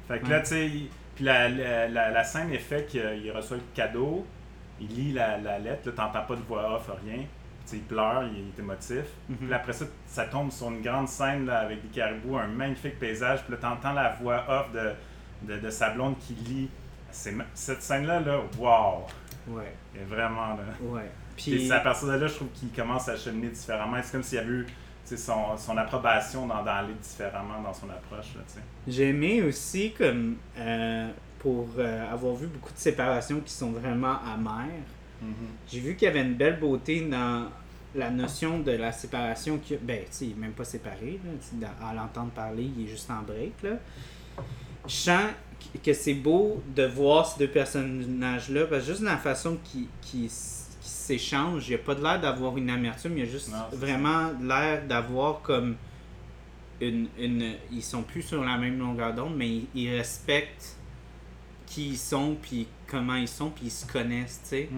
Fait que Ouais. là, tu sais, puis la, la, la, la scène est faite qu'il il reçoit le cadeau, il lit la, lettre, là, t'entends pas de voix off, rien. Tu sais, il pleure, il est émotif. Mhm. Puis après ça, ça tombe sur une grande scène là, avec des caribous, un magnifique paysage. Puis là, t'entends la voix off de, de, de sa blonde qui lit. Cette scène-là, là, wow! Ouais, Et vraiment, là. ouais. Puis à partir de là, je trouve qu'il commence à cheminer différemment. C'est comme s'il y avait eu son, son approbation dans d'aller différemment dans son approche. J'ai aimé aussi, comme, euh, pour euh, avoir vu beaucoup de séparations qui sont vraiment amères, j'ai vu qu'il y avait une belle beauté dans la notion de la séparation que ben tu sais il est même pas séparé là, dans- à l'entendre parler il est juste en break là je sens qu- que c'est beau de voir ces deux personnages là parce que juste dans la façon qu'ils s'échangent il n'y a pas de l'air d'avoir une amertume il y a juste Non, vraiment l'air d'avoir comme une, une ils sont plus sur la même longueur d'onde mais ils, ils respectent qui ils sont puis comment ils sont puis ils se connaissent tu sais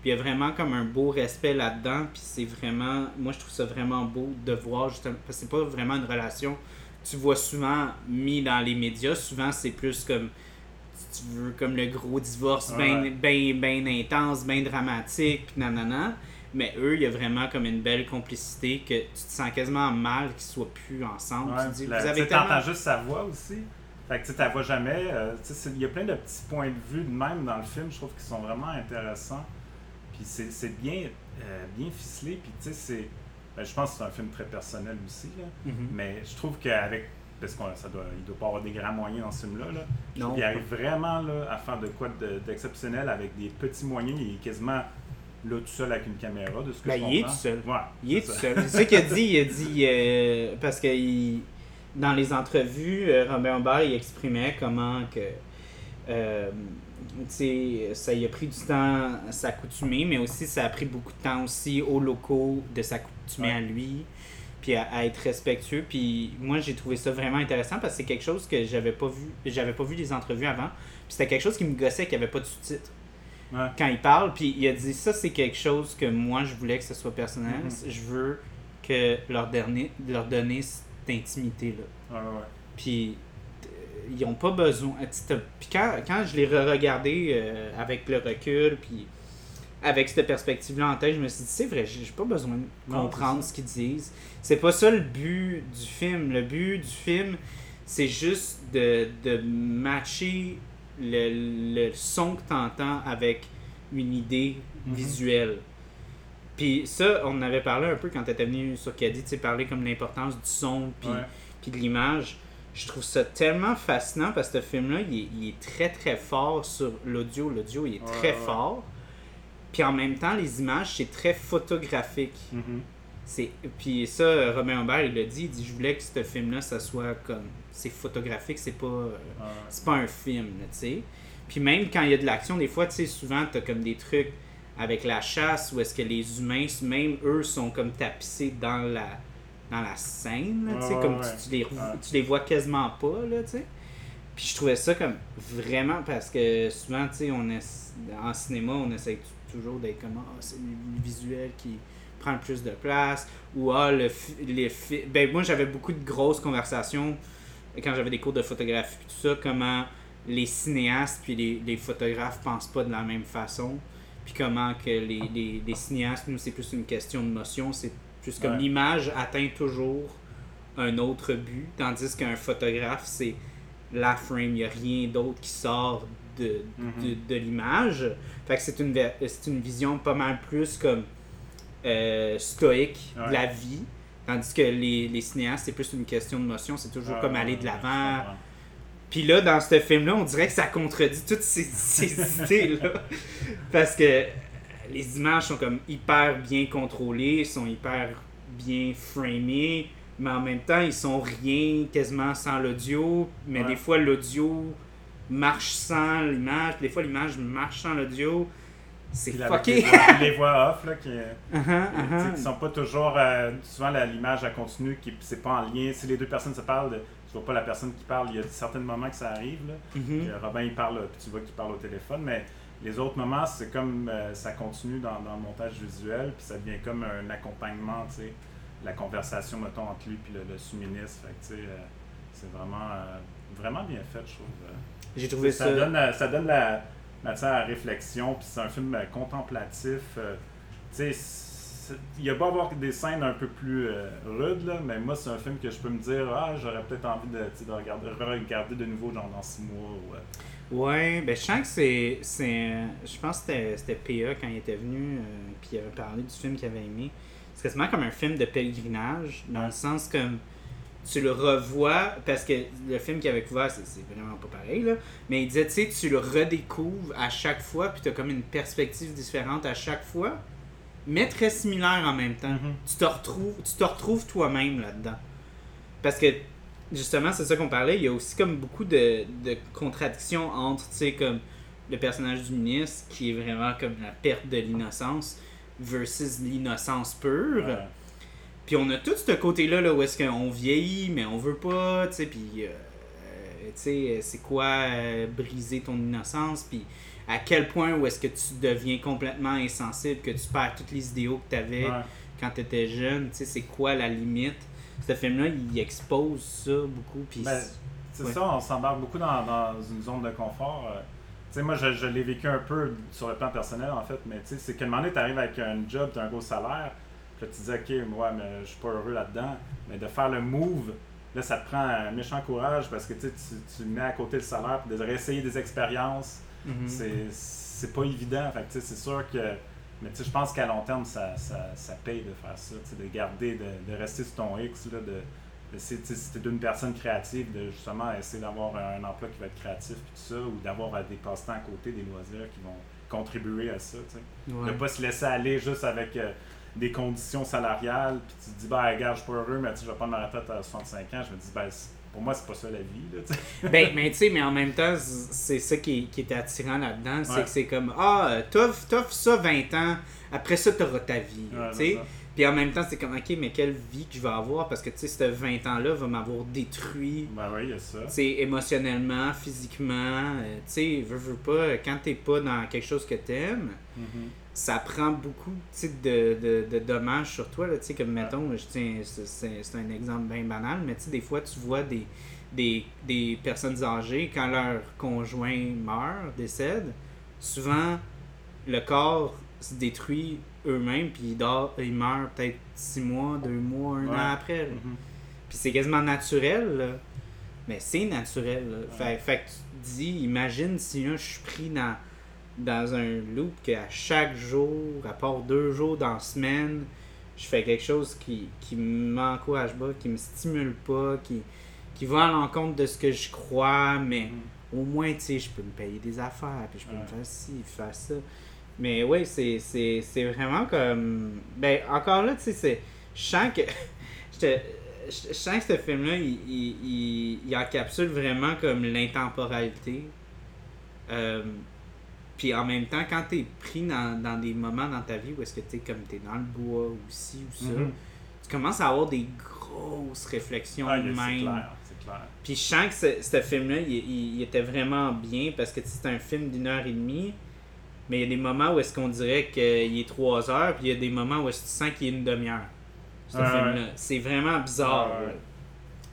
puis il y a vraiment comme un beau respect là-dedans. Puis c'est vraiment. Moi, je trouve ça vraiment beau de voir, justement. Parce que c'est pas vraiment une relation tu vois souvent mis dans les médias. Souvent, c'est plus comme. Si tu veux, comme le gros divorce, bien Ouais. ben, ben intense, bien dramatique, puis nanana. Mais eux, il y a vraiment comme une belle complicité que tu te sens quasiment mal qu'ils soient plus ensemble. Ouais, tu dis, la- vous avez tellement. juste sa voix aussi. Fait que tu t'as vois jamais. euh, il y a plein de petits points de vue de même dans le film, je trouve, qui sont vraiment intéressants. Puis c'est bien, euh, bien ficelé. Puis tu sais, c'est. ben, je pense que c'est un film très personnel aussi. Là. Mhm. Mais je trouve qu'avec. Parce qu'il doit, il doit pas avoir des grands moyens dans ce film-là. Là. Non. Il arrive vraiment là, à faire de quoi de- d'exceptionnel avec des petits moyens. Il est quasiment là tout seul avec une caméra, de ce que Ben, je il est comprends. tout seul. Ouais, Il est tout seul. C'est ça qu'il a dit. Il a dit euh, parce que il- dans les entrevues, euh, Robert Humbert il exprimait comment que euh, ça y a pris du temps à s'accoutumer, mais aussi ça a pris beaucoup de temps aussi aux locaux de s'accoutumer Ouais. à lui, puis à, à être respectueux. Puis moi j'ai trouvé ça vraiment intéressant parce que c'est quelque chose que j'avais pas vu, j'avais pas vu les entrevues avant. Puis c'était quelque chose qui me gossait qu'il n'y avait pas de sous-titres Ouais. quand il parle, puis il a dit ça, c'est quelque chose que moi je voulais que ce soit personnel. Mhm. Je veux que leur donner, leur donner cette intimité-là. Ouais, ouais. Puis ils ont pas besoin. Puis quand, quand je l'ai re-regardé euh, avec le recul, puis avec cette perspective-là en tête, je me suis dit, c'est vrai, j'ai pas besoin de comprendre ce qu'ils disent. C'est pas ça le but du film. Le but du film, c'est juste de, de matcher le, le son que tu entends avec une idée Mhm. visuelle. Puis ça, on en avait parlé un peu quand tu étais venu sur Caddy, tu sais, parler comme l'importance du son, puis Ouais. puis de l'image. Je trouve ça tellement fascinant parce que ce film-là, il est, il est très très fort sur l'audio. L'audio, il est Ouais, très ouais. fort. Puis en même temps, les images, c'est très photographique. Mhm. C'est Puis ça, Romain Humbert, il l'a dit, il dit, je voulais que ce film-là, ça soit comme... C'est photographique, c'est pas... euh, Ouais. c'est pas un film, tu sais. Puis même quand il y a de l'action, des fois, tu sais, souvent, t'as comme des trucs avec la chasse où est-ce que les humains, même eux, sont comme tapissés dans la, dans la scène, là, tu sais, Ouais, comme ouais, tu, tu les, ouais. tu les vois quasiment pas, là, tu sais. Puis je trouvais ça comme vraiment, parce que souvent, tu sais, on est, en cinéma, on essaie toujours d'être comme, ah, c'est le visuel qui prend le plus de place, ou ah, le, les Ben, moi, j'avais beaucoup de grosses conversations quand j'avais des cours de photographie, tout ça, comment les cinéastes puis les, les photographes pensent pas de la même façon, puis comment que les, les, les cinéastes, nous, c'est plus une question de motion, c'est plus comme Ouais. l'image atteint toujours un autre but, tandis qu'un photographe, c'est la frame, il n'y a rien d'autre qui sort de, Mhm. de, de l'image. Fait que c'est une, une vision pas mal plus comme euh, stoïque de la vie. Tandis que les, les cinéastes, c'est plus une question de motion, c'est toujours Ah, comme aller de l'avant. Puis là, dans ce film-là, on dirait que ça contredit toutes ces, ces idées-là. Parce que les images sont comme hyper bien contrôlées, sont hyper bien framées, mais en même temps, ils sont rien quasiment sans l'audio. Mais Ouais. des fois, l'audio marche sans l'image, puis des fois, l'image marche sans l'audio. C'est Puis fucké. Les voix, les voix off, là, qui, Uh-huh, uh-huh. qui sont pas toujours. euh, souvent, l'image, elle continue, qui c'est pas en lien. Si les deux personnes se parlent, tu vois pas la personne qui parle. Il y a certains moments que ça arrive. Là. Mhm. Puis, euh, Robin, il parle, puis tu vois qu'il parle au téléphone, mais les autres moments, c'est comme euh, ça continue dans, dans le montage visuel, puis ça devient comme un accompagnement, tu sais, la conversation, mettons, entre lui et le, le sous-ministre. Fait que, tu sais, euh, c'est vraiment, euh, vraiment bien fait, je trouve. J'ai trouvé ça, ça. donne, euh, ça donne la matière à réflexion, puis c'est un film euh, contemplatif. euh, tu sais, il y a pas avoir des scènes un peu plus euh, rudes, là, mais moi, c'est un film que je peux me dire, ah, j'aurais peut-être envie de, de regarder, regarder de nouveau, genre dans six mois. Ou, euh, Ouais, ben je sens que c'est. c'est je pense que c'était- c'était PA quand il était venu, euh, puis il avait parlé du film qu'il avait aimé. C'est quasiment comme un film de pèlerinage, dans le sens comme tu le revois, parce que le film qu'il avait couvert, c'est vraiment pas pareil, là. Mais il disait, tu sais, tu le redécouvres à chaque fois, puis t'as comme une perspective différente à chaque fois, mais très similaire en même temps. Mhm. Tu te retrouves, tu te retrouves toi-même là-dedans. Parce que justement, c'est ça qu'on parlait, il y a aussi comme beaucoup de, de contradictions entre, tu sais, comme le personnage du ministre, qui est vraiment comme la perte de l'innocence, versus l'innocence pure. Ouais. Puis on a tout ce côté-là là, où est-ce qu'on vieillit, mais on veut pas, tu sais, puis, euh, euh, tu sais, c'est quoi euh, briser ton innocence, puis à quel point où est-ce que tu deviens complètement insensible, que tu perds toutes les idéaux que tu avais Ouais. quand tu étais jeune, tu sais, c'est quoi la limite? Ce film-là, il expose ça beaucoup, puis Ben, c'est Ouais. ça, on s'embarque beaucoup dans, dans une zone de confort. euh. Tu sais, moi, je, je l'ai vécu un peu sur le plan personnel, en fait, mais tu sais, c'est qu'à un moment donné, tu arrives avec un job, tu un gros salaire, puis tu dis, OK, moi, mais je suis pas heureux là-dedans, mais de faire le move, là, ça te prend un méchant courage parce que tu, tu tu mets à côté le salaire, puis de réessayer des expériences, Mhm. c'est- c'est pas évident. Fait que, tu sais, c'est sûr que. Mais tu sais, je pense qu'à long terme, ça, ça, ça paye de faire ça, de garder, de, de rester sur ton X, là, de, d'essayer, tu si t'es d'une personne créative, de justement essayer d'avoir un emploi qui va être créatif, puis tout ça, ou d'avoir des passe-temps à côté, des loisirs qui vont contribuer à ça, tu sais. Ouais. De pas se laisser aller juste avec euh, des conditions salariales, puis tu te dis, ben, regarde, je suis pas heureux, mais tu je vais prendre ma retraite à 65 ans. Je me dis, ben, pour moi, c'est pas ça la vie, là, ben, mais tu sais, mais en même temps, c'est ça qui, qui est attirant là-dedans. C'est Ouais. que c'est comme, ah, t'offres t'offres ça 20 ans, après ça, t'auras ta vie. Ouais, tu c'est sais. ça. Puis en même temps, c'est comme, ok, mais quelle vie que je vais avoir parce que, tu sais, ce 20 ans-là va m'avoir détruit. Ben oui, il y a ça. Tu sais, émotionnellement, physiquement, euh, tu sais, veux, veux pas, quand t'es pas dans quelque chose que t'aimes, Mhm. Ça prend beaucoup de, de, de dommages sur toi. Là, tu sais, comme mettons, je tiens, c'est- un exemple bien banal, mais tu sais, des fois, tu vois des, des, des personnes âgées, quand leur conjoint meurt, décède, souvent, le corps se détruit eux-mêmes, puis ils, ils meurent peut-être six mois, deux mois, un Ouais. an après. Mhm. Puis c'est quasiment naturel, là. Mais c'est naturel, là. Fait, fait que tu te dis, imagine si là, je suis pris dans, dans un loop qu'à chaque jour, à part deux jours dans la semaine, je fais quelque chose qui, qui m'encourage pas, qui me stimule pas, qui, qui va à l'encontre de ce que je crois, mais Mhm. au moins, tu sais, je peux me payer des affaires, puis je peux me faire ci, faire ça. Mais oui, c'est, c'est, c'est vraiment comme. Ben, encore là, tu sais, c'est. Je sens que. je, sens que ce film-là, il, il, il, il encapsule vraiment comme l'intemporalité. Euh, puis en même temps, quand t'es pris dans, dans des moments dans ta vie où est-ce que t'es comme t'es dans le bois ou ci ou ça, Mhm. tu commences à avoir des grosses réflexions Ah, même. clair. Puis je sens que ce, ce film-là, il, il- il était vraiment bien parce que c'est un film d'une heure et demie. Mais il y a des moments où est-ce qu'on dirait qu'il est trois heures, puis il y a des moments où est-ce que tu sens qu'il est une demi-heure. Ce film-là. C'est vraiment bizarre. Ouais.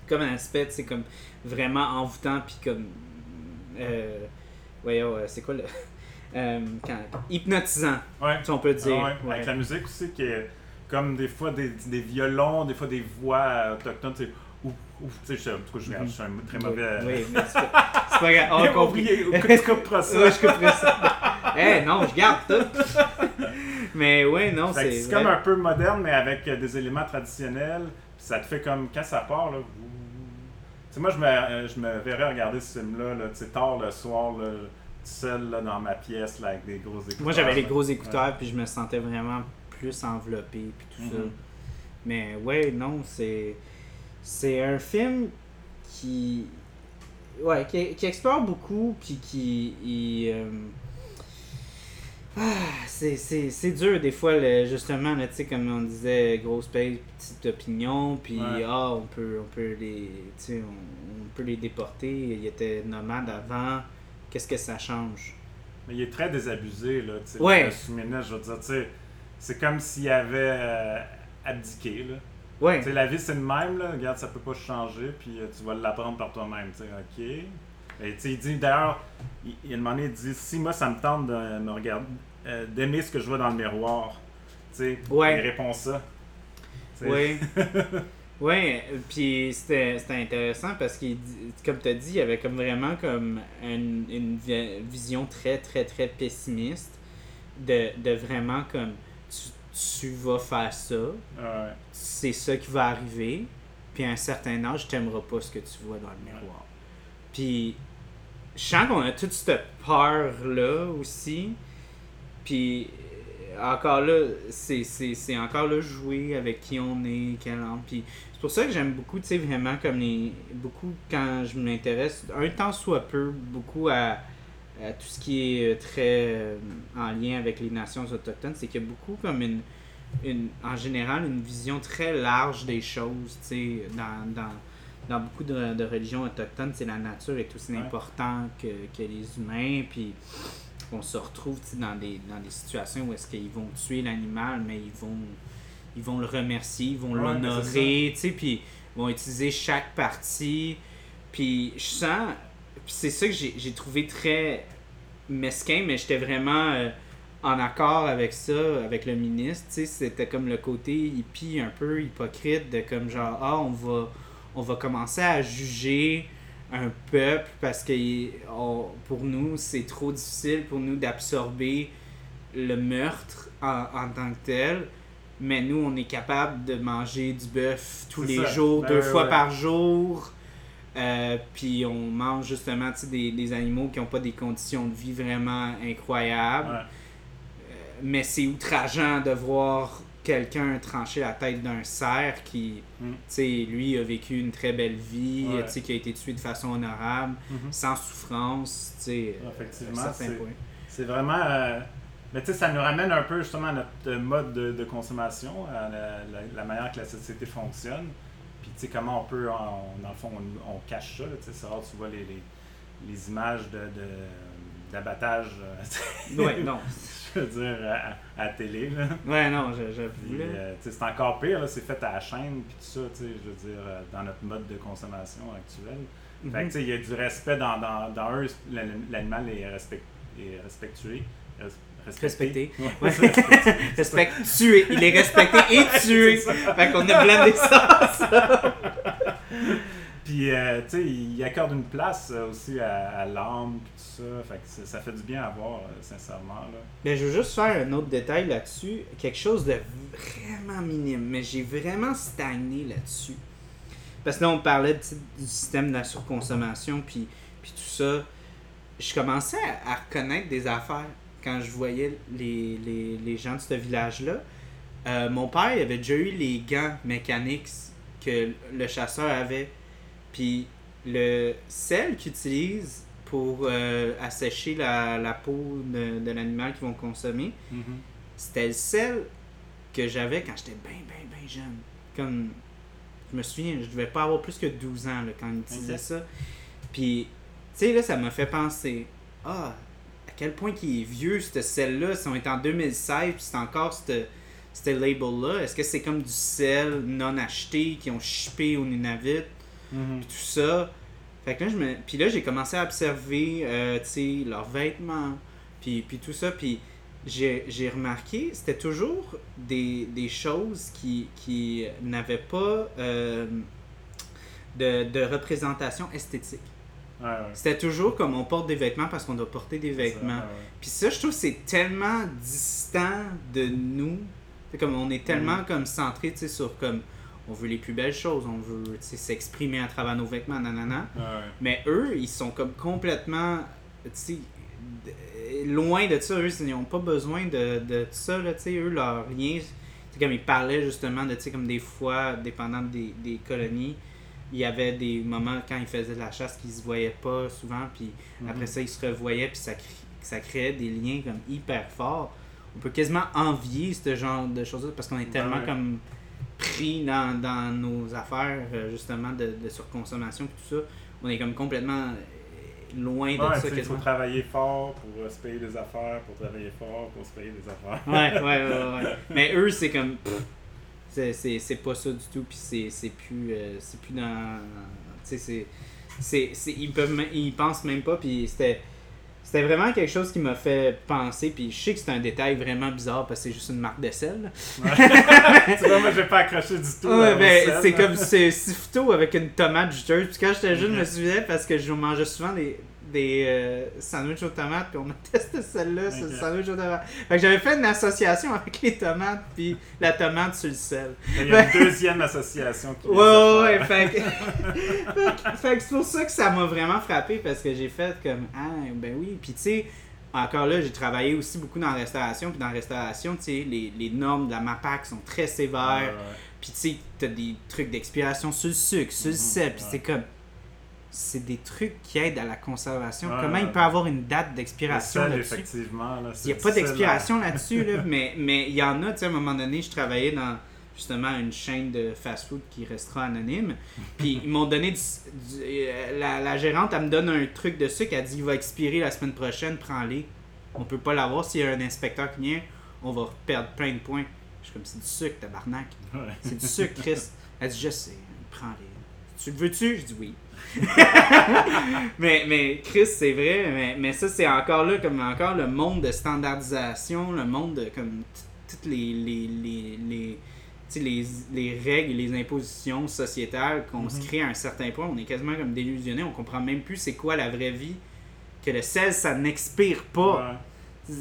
Comme un aspect, c'est comme vraiment envoûtant, puis comme. Euh, voyons, euh, c'est quoi le. Euh, quand- hypnotisant, Ouais. si on peut Ah dire. Ouais. Avec la musique aussi, qui est comme des fois des, des violons, des fois des voix autochtones, tu sais, ou, ou tu sais, je, en tout cas, je, je suis un très mauvais. Oui, oui, mais c'est pas, c'est pas grave. On a J'ai compris. tu couperas ça. Ouais, je couperais ça. Eh non, je garde tout. Mais ouais, non, Fait c'est. c'est vrai. comme un peu moderne, mais avec euh, des éléments traditionnels. Ça te fait comme, quand ça part, là. ouh. Tu sais, moi, je me, euh, je me verrais regarder ce film-là, là, tu sais, tard le soir, là, seul, là, dans ma pièce, là, avec des gros écouteurs. Moi, j'avais les gros écouteurs, puis je me sentais vraiment plus enveloppé, puis tout ça. Mhm. Mais ouais, non, c'est. C'est un film qui. Ouais, qui, qui explore beaucoup, puis qui. il, euh, Ah, c'est, dur des fois, le- justement, là, tu sais, comme on disait, grosse paye, petite opinion, puis Ouais. ah, on peut, on peut les, on, on peut les déporter. Il était nomade avant. Qu'est-ce que ça change? Mais il est très désabusé, là, tu sais. Ouais. je veux dire, tu sais, c'est comme s'il avait euh, abdiqué, là. Ouais. Tu sais, la vie, c'est le même, là. Regarde, ça peut pas changer, puis euh, tu vas l'apprendre par toi-même, tu sais. OK. Et tu sais, il dit, d'ailleurs, il, il, a demandé, il dit, si moi, ça me tente de me regarder, euh, d'aimer ce que je vois dans le miroir, tu sais, Ouais. il répond ça. Oui. Oui, puis c'était c'était intéressant parce qu'il comme tu as dit, il y avait comme vraiment comme une, une vi- vision très très très pessimiste de, de vraiment comme tu, tu vas faire ça, Ouais. c'est ça qui va arriver, puis à un certain âge, tu n'aimeras pas ce que tu vois dans le miroir. Puis je sens qu'on a toute cette peur-là aussi, puis encore là, c'est- c'est c'est encore là jouer avec qui on est, quelle langue, puis c'est pour ça que j'aime beaucoup, tu sais, vraiment comme les. Beaucoup quand je m'intéresse, un temps soit peu, beaucoup à, à tout ce qui est euh, très euh, en lien avec les nations autochtones, c'est qu'il y a beaucoup comme une, une. En général, une vision très large des choses, tu sais, dans. dans dans beaucoup de, de religions autochtones, c'est la nature est aussi Ouais. important que, que les humains, puis on se retrouve dans des, dans des situations où est-ce qu'ils vont tuer l'animal, mais ils vont ils vont le remercier, ils vont Ouais, c'est l'honorer, tu sais, puis ils vont utiliser chaque partie. Puis je sens, c'est ça que j'ai j'ai trouvé très mesquin, mais j'étais vraiment euh, en accord avec ça, avec le ministre, tu sais, c'était comme le côté hippie un peu hypocrite de comme genre, ah, on va, on va commencer à juger un peuple parce que on- pour nous, c'est trop difficile pour nous d'absorber le meurtre en, en tant que tel. Mais nous, on est capable de manger du bœuf tous les ça. jours, Ben deux ouais, fois ouais. par jour. Euh, puis on mange justement des, des animaux qui n'ont pas des conditions de vie vraiment incroyables. Ouais. Euh, mais c'est outrageant de voir quelqu'un trancher la tête d'un cerf qui, Mm. tu sais, lui a vécu une très belle vie, Ouais. tu sais, qui a été tué de façon honorable, Mhm. sans souffrance, tu sais, à un Effectivement, c'est- point. C'est vraiment. euh, mais tu sais, ça nous ramène un peu justement à notre euh, mode de, de consommation, à la, la- la manière que la société fonctionne. Puis tu sais, comment on peut, on- dans le fond, on, on cache ça. là, tu sais, c'est rare, tu vois les, les, les images de, de- d'abattage, euh, non. je veux dire, à, à la télé. Là. Ouais, non, j'avoue, euh, c'est encore pire, c'est fait à la chaîne, puis tout ça, tu sais, je veux dire, euh, dans notre mode de consommation actuel. Fait que, Mhm. tu sais, il y a du respect dans, dans, dans eux, l'ani- l'animal est, respect, est respectué. res- Respecté. Ouais, Ouais. respecté. Respect, tué. Il est respecté et tué. Ça. Fait qu'on a blendé ça. Puis, euh, tu sais, il accorde une place euh, aussi à, à l'âme, tout ça. Fait que ça, fait du bien à voir, euh, sincèrement. Là. Mais je veux juste faire un autre détail là-dessus. Quelque chose de vraiment minime. Mais j'ai vraiment stagné là-dessus. Parce que là, on parlait du système de la surconsommation, puis, puis tout ça. Je commençais à, à reconnaître des affaires quand je voyais les, les, les gens de ce village-là. Mon père il avait déjà eu les gants mécaniques que le chasseur avait. Puis le sel qu'il utilise pour euh, assécher la, la peau de, de l'animal qu'ils vont consommer, c'était le sel que j'avais quand j'étais bien, bien, bien jeune. Comme, je me souviens, je devais pas avoir plus que 12 ans là, quand il utilisait Ok. ça. Puis, tu sais, là, ça m'a fait penser, ah, à quel point qu'il est vieux, ce sel-là, si on est en 2016, puis c'est encore ce label-là. Est-ce que c'est comme du sel non acheté qui ont shippé au Nunavut? Puis tout ça. Fait que là, je me... Puis là, j'ai commencé à observer, euh, tu sais, leurs vêtements, puis, puis tout ça. Puis j'ai j'ai remarqué, c'était toujours des, des choses qui, qui n'avaient pas euh, de, de représentation esthétique. Ouais, ouais. C'était toujours comme on porte des vêtements parce qu'on doit porter des vêtements. ouais. Puis ça, je trouve que c'est tellement distant de nous. C'est comme on est tellement comme centré, sur comme on veut les plus belles choses, on veut s'exprimer à travers nos vêtements, nanana. Ouais. Mais eux, ils sont comme complètement, loin de ça. Eux, ils n'ont pas besoin de, de ça, là. Eux, leur lien, c'est comme ils parlaient justement de, comme des fois, dépendant des, des colonies, il y avait des moments quand ils faisaient de la chasse qu'ils se voyaient pas souvent, puis Mhm. après ça, ils se revoyaient, puis ça, ça créait des liens comme hyper forts. On peut quasiment envier ce genre de choses-là parce qu'on est tellement ouais. comme pris dans, dans nos affaires, euh, justement, de, de surconsommation et tout ça. On est comme complètement euh, loin de Ouais, ça il faut travailler fort pour euh, se payer des affaires, pour travailler fort pour se payer des affaires. Ouais, ouais, ouais, ouais. Mais eux, c'est comme. c'est- pas ça du tout, puis c'est plus, euh, c'est plus dans. Tu sais, c'est. Ils, peuvent, ils pensent même pas, puis c'était. C'était vraiment quelque chose qui m'a fait penser, puis je sais que c'est un détail vraiment bizarre parce que c'est juste une marque de sel. Ouais. tu vois, moi, j'ai pas accroché du tout. Ouais, euh, ben, c'est comme c'est sifto avec une tomate juteuse. Puis quand j'étais jeune, je me Ok. souvenais parce que je mangeais souvent des, des euh, sandwichs aux tomates, puis on mettait cette sel-là sur le sandwich aux tomates. Fait que j'avais fait une association avec les tomates, puis la tomate sur le sel. Il y a une deuxième association qui Ouais, ouais, ouais. Fait que, fait que- c'est pour ça que ça m'a vraiment frappé parce que j'ai fait comme Ah, ben oui. Puis tu sais, encore là, j'ai travaillé aussi beaucoup dans la restauration. Puis dans la restauration, tu sais, les, les normes de la MAPAC sont très sévères. Ouais, ouais. Puis tu sais, t'as des trucs d'expiration sur le sucre, sur le Mhm, sel. Puis c'est comme. C'est des trucs qui aident à la conservation. Comment il peut avoir une date d'expiration là-dessus? effectivement. Là, Il n'y a pas d'expiration là-dessus, là, mais mais il y en a, tu sais, à un moment donné, je travaillais dans justement une chaîne de fast-food qui restera anonyme. Puis ils m'ont donné du, du- euh, la, la gérante, elle me donne un truc de sucre, elle dit il va expirer la semaine prochaine, prends-les. On peut pas l'avoir s'il y a un inspecteur qui vient, on va perdre plein de points. Je suis comme c'est du sucre, tabarnak. Ouais. C'est du sucre, Chris. Elle dit je sais, prends-les. Tu le veux-tu? Je dis oui. mais, mais Chris, c'est vrai, mais, mais ça, c'est encore là, comme encore le monde de standardisation, le monde de comme toutes les, les, les, les, les, les règles et les impositions sociétales qu'on se Mhm. crée à un certain point. On est quasiment comme délusionné, on comprend même plus c'est quoi la vraie vie. Que le sel, ça n'expire pas. Ouais.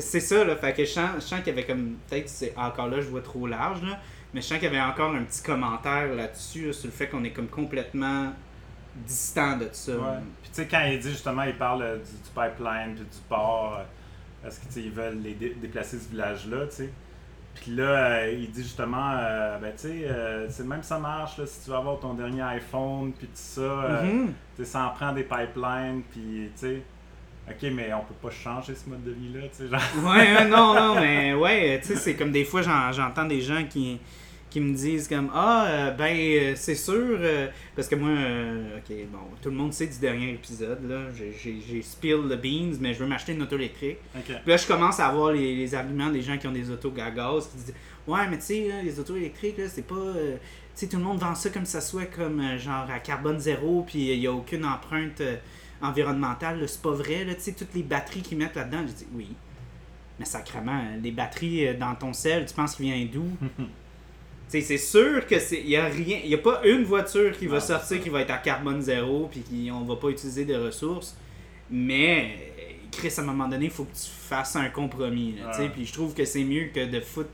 C'est- ça, là. Fait que je sens, sens qu'il y avait comme. Peut-être c'est encore là, je vois trop large, là. Mais je sens qu'il y avait encore un petit commentaire là-dessus, là, sur le fait qu'on est comme complètement distant de ça. Ouais. Puis tu sais, quand il dit justement, il parle euh, du, du pipeline puis du port, euh, parce que tu sais, ils veulent les dé- déplacer ce village-là, tu sais. Puis là, euh, il dit justement, euh, ben tu sais, euh, c'est même ça marche, là, si tu veux avoir ton dernier iPhone, puis tout ça, Mhm. tu sais, ça en prend des pipelines, puis tu sais, ok, mais on peut pas changer ce mode de vie-là, tu sais, genre. Ouais, non, non, mais ouais, tu sais, c'est comme des fois, j'en- j'entends des gens qui, qui me disent comme Ah, euh, ben, euh, c'est sûr, euh, parce que moi, ok, bon, tout le monde sait du dernier épisode, là, j'ai- spill the beans, mais je veux m'acheter une auto électrique. Puis là, je commence à avoir les, les arguments des gens qui ont des autos à gaz qui disent Ouais, mais tu sais, les autos électriques, là, c'est pas. tu sais, tout le monde vend ça comme ça soit comme genre à carbone zéro, puis il n'y a aucune empreinte environnementale. là. C'est pas vrai, là, tu sais, toutes les batteries qu'ils mettent là-dedans. Je dis Oui. Mais sacrément, les batteries euh, dans ton sel, tu penses qu'il vient d'où? Tu sais, c'est sûr que c'est. Il y a rien. Il y a pas une voiture qui va Non, sortir qui va être à carbone zéro, puis qui, on va pas utiliser de ressources. Mais, euh, Chris, à un moment donné, il faut que tu fasses un compromis. Puis je trouve que c'est mieux que de foutre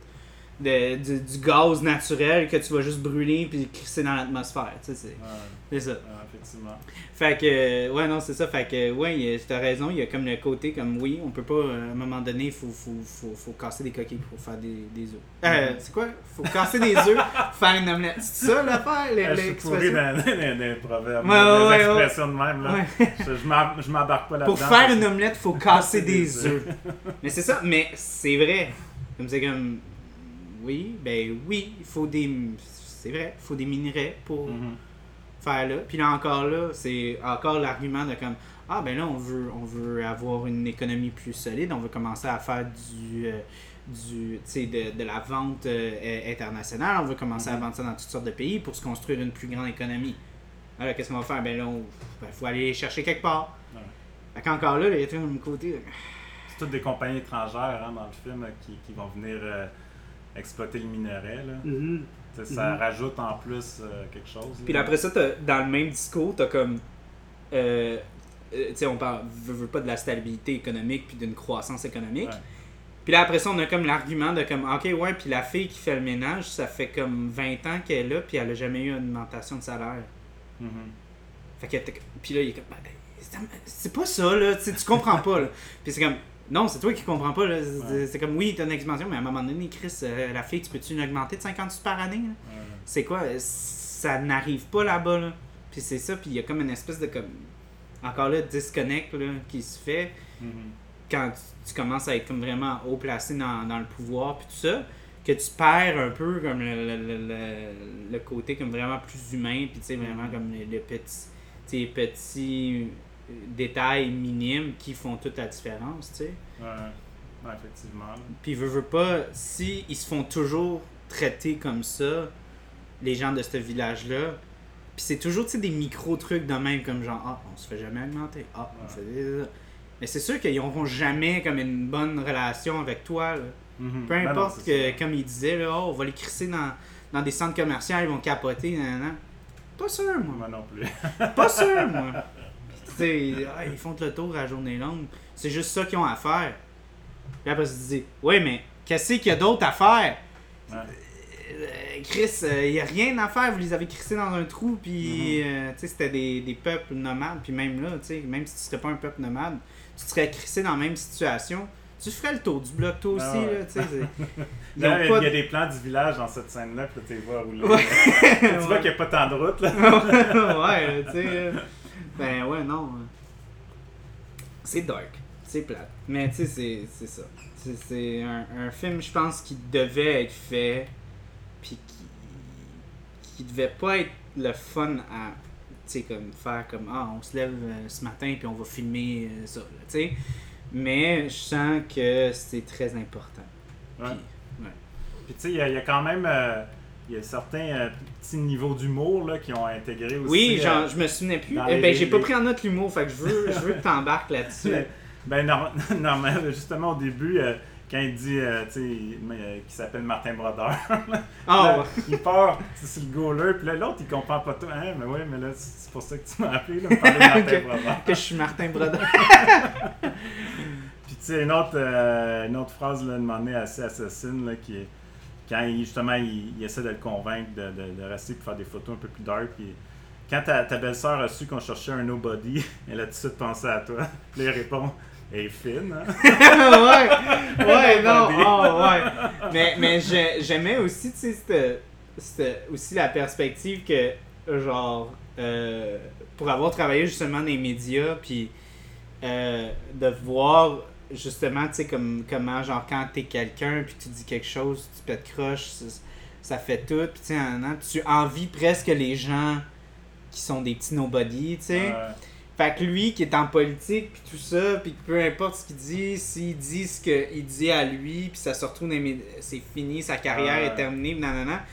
de- du, du gaz naturel que tu vas juste brûler puis crisser dans l'atmosphère. tu sais, C'est Ouais, c'est ça. ouais, effectivement. Fait que, ouais, non, c'est ça. Fait que, ouais, t'as raison. Il y a comme le côté, comme, oui, on peut pas, à un moment donné, il faut, faut, faut, faut casser des coquilles pour faire des, des œufs. Euh, c'est quoi? Faut casser des œufs pour faire une omelette. C'est ça l'affaire les- Ah, je l'expression? dans, les proverbes, Ouais, les expressions de même. Là. Je, je m'embarque pas là-dedans. Pour faire une omelette, faut casser Des œufs. mais c'est ça, mais c'est vrai. Comme c'est comme. Oui, ben oui, il faut des. C'est vrai, il faut des minerais pour Mhm. faire là. Puis là encore là, c'est encore l'argument de comme ah ben là on veut on veut avoir une économie plus solide, on veut commencer à faire du euh, du de, de la vente euh, internationale, on veut commencer à Mhm. vendre ça dans toutes sortes de pays pour se construire une plus grande économie. Alors qu'est-ce qu'on va faire? Ben là, il faut aller chercher quelque part. Ouais. Fait qu'encore là, il y a tout un côté. C'est toutes des compagnies étrangères hein, dans le film là, qui, qui vont venir euh, exploiter le minerai. Là. Tu sais, Ça Mhm. rajoute en plus euh, quelque chose. Puis là. après ça, dans le même discours, t'as comme. euh, euh, tu sais, on parle veut, veut pas de la stabilité économique puis d'une croissance économique. Ouais. Puis là, après ça, on a comme l'argument de comme, ok, ouais, puis la fille qui fait le ménage, ça fait comme 20 ans qu'elle est là, puis elle a jamais eu une augmentation de salaire. Mhm. Fait que, puis là, il est comme, Ben, c'est- c'est pas ça, là, tu comprends pas, là. Puis c'est comme, non, c'est toi qui comprends pas, là. C'est Ouais. c'est comme, oui, t'as une expansion, mais à un moment donné, Chris, euh, la fille, tu peux-tu l'augmenter de 50 sous par année? Ouais. c'est quoi? Ça n'arrive pas là-bas là puis c'est ça puis il y a comme une espèce de comme encore là disconnect là, qui se fait Mhm. quand tu, tu commences à être comme vraiment haut placé dans, dans le pouvoir puis tout ça que tu perds un peu comme le, le, le- le- le côté comme vraiment plus humain puis tu sais vraiment Mhm. comme les, les petits détails minimes qui font toute la différence tu sais Ouais. Ouais, effectivement. puis veux, veux pas, si ils se font toujours traiter comme ça, les gens de ce village-là, puis c'est toujours tu sais, des micro-trucs de même, comme genre, ah, on se fait jamais augmenter, ah, on Ouais. fait des... Mais c'est sûr qu'ils n'auront jamais comme une bonne relation avec toi. là. Mhm. Peu Ben non, importe que, comme il disait, là, oh, on va les crisser dans, dans des centres commerciaux, ils vont capoter. nan, nan. Pas sûr, moi. Moi non plus. Pas sûr, moi. Sais, ah, ils font le tour à la journée longue. C'est juste ça qu'ils ont à faire. Puis après, tu te dis, oui, mais qu'est-ce qu'il y a d'autre à faire? Ouais. Euh, Chris, il n'y a rien à faire. Vous les avez crissés dans un trou, puis euh, sais, c'était des, des peuples nomades. Puis même là, même si tu serais pas un peuple nomade, tu serais crissé dans la même situation. Tu ferais le tour du bloc, toi aussi. Ah ouais. là, ils il y a de- des plans du village dans cette scène-là, puis tu vois rouler. Ouais. tu vois qu'il n'y a pas tant de route, là. ouais, tu sais. Ben ouais, non. euh. C'est dark. C'est plate. Mais tu sais, c'est- ça. C'est- un, un film, je pense, qui devait être fait. Puis qui, qui devait pas être le fun à. Tu sais, comme faire comme. Ah, on se lève euh, ce matin, puis on va filmer euh, ça, tu sais. Mais je sens que c'est très important. Ouais. Puis, ouais. Tu sais, il y, a- il y a quand même euh, il y a certains euh, petits niveaux d'humour là, qui ont intégré aussi. Oui, euh, je me souvenais plus. Eh ben, j'ai pas pris en note l'humour, fait que je veux, je veux que t'embarques là-dessus. Ben, norm- normalement, justement, au début, euh, quand il dit, tu qu'il s'appelle Martin Brodeur, là, ouais. il part c'est sur le goaler, puis là, l'autre, il comprend pas tout. Hein, mais ouais, mais là, c'est pour ça que tu m'as appelé, là, parler de Martin. Brodeur. que je suis Martin Brodeur. Puis, tu sais, une autre, une autre phrase, là, de assez assassine, là, qui est quand il, justement, il, il essaie de le convaincre de, de- de rester pour faire des photos un peu plus dark. Puis, quand ta, ta belle-sœur a su qu'on cherchait un nobody, elle a tout de suite pensé à toi. Puis là, il répond Elle est fine, hein? Ouais, ouais, non, oh, ouais. Mais, mais j'ai- j'aimais aussi, tu sais, c'était- c'était aussi la perspective que, genre, euh, pour avoir travaillé justement dans les médias, puis euh, de voir justement, tu sais, comme, comment, genre, quand t'es quelqu'un, puis tu dis quelque chose, tu pètes croche, ça, ça fait tout, puis tu sais, nan, nan, tu envies presque les gens qui sont des petits nobody, tu sais. Fait que lui qui est en politique puis tout ça, puis peu importe ce qu'il dit, s'il dit ce qu'il dit à lui, puis ça se retrouve dans les médias, c'est fini, sa carrière Ouais. est terminée, nanana.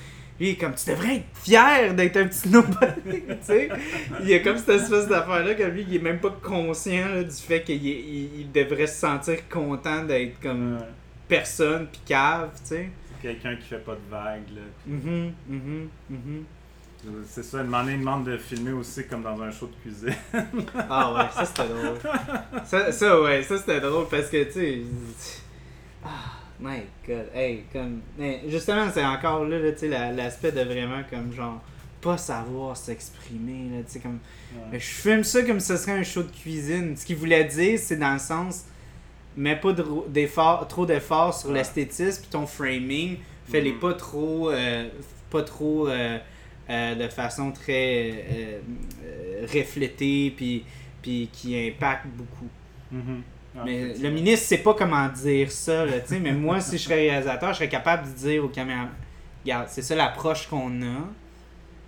Lui, il est comme tu devrais être fier d'être un petit nobody, tu sais. Il y a comme cette espèce d'affaire-là que lui, il est même pas conscient là, du fait qu'il est- il, il devrait se sentir content d'être comme personne puis cave, tu sais. quelqu'un qui fait pas de vagues. Là. Mhm, mhm, mhm. C'est ça, demander une demande de filmer aussi comme dans un show de cuisine. Ah ouais, ça c'était drôle. Ça, ça ouais, ça c'était drôle parce que tu sais. Ah, my god. Hey, comme. justement, c'est encore là, là tu sais, la- l'aspect de vraiment comme genre. Pas savoir s'exprimer, là, tu sais, comme. Ouais. Je filme ça comme ce serait un show de cuisine. Ce qu'il voulait dire, c'est dans le sens. Mets pas d'effort, trop d'efforts sur Ouais. l'esthétisme puis ton framing. Fais-les Mhm. pas trop. euh, pas trop. euh, euh, de façon très reflétée puis, puis qui impacte beaucoup. Mhm. Ah, mais le ministre sait pas comment dire ça, là, mais moi, si je serais réalisateur, je serais capable de dire aux caméras Regarde, c'est ça l'approche qu'on a,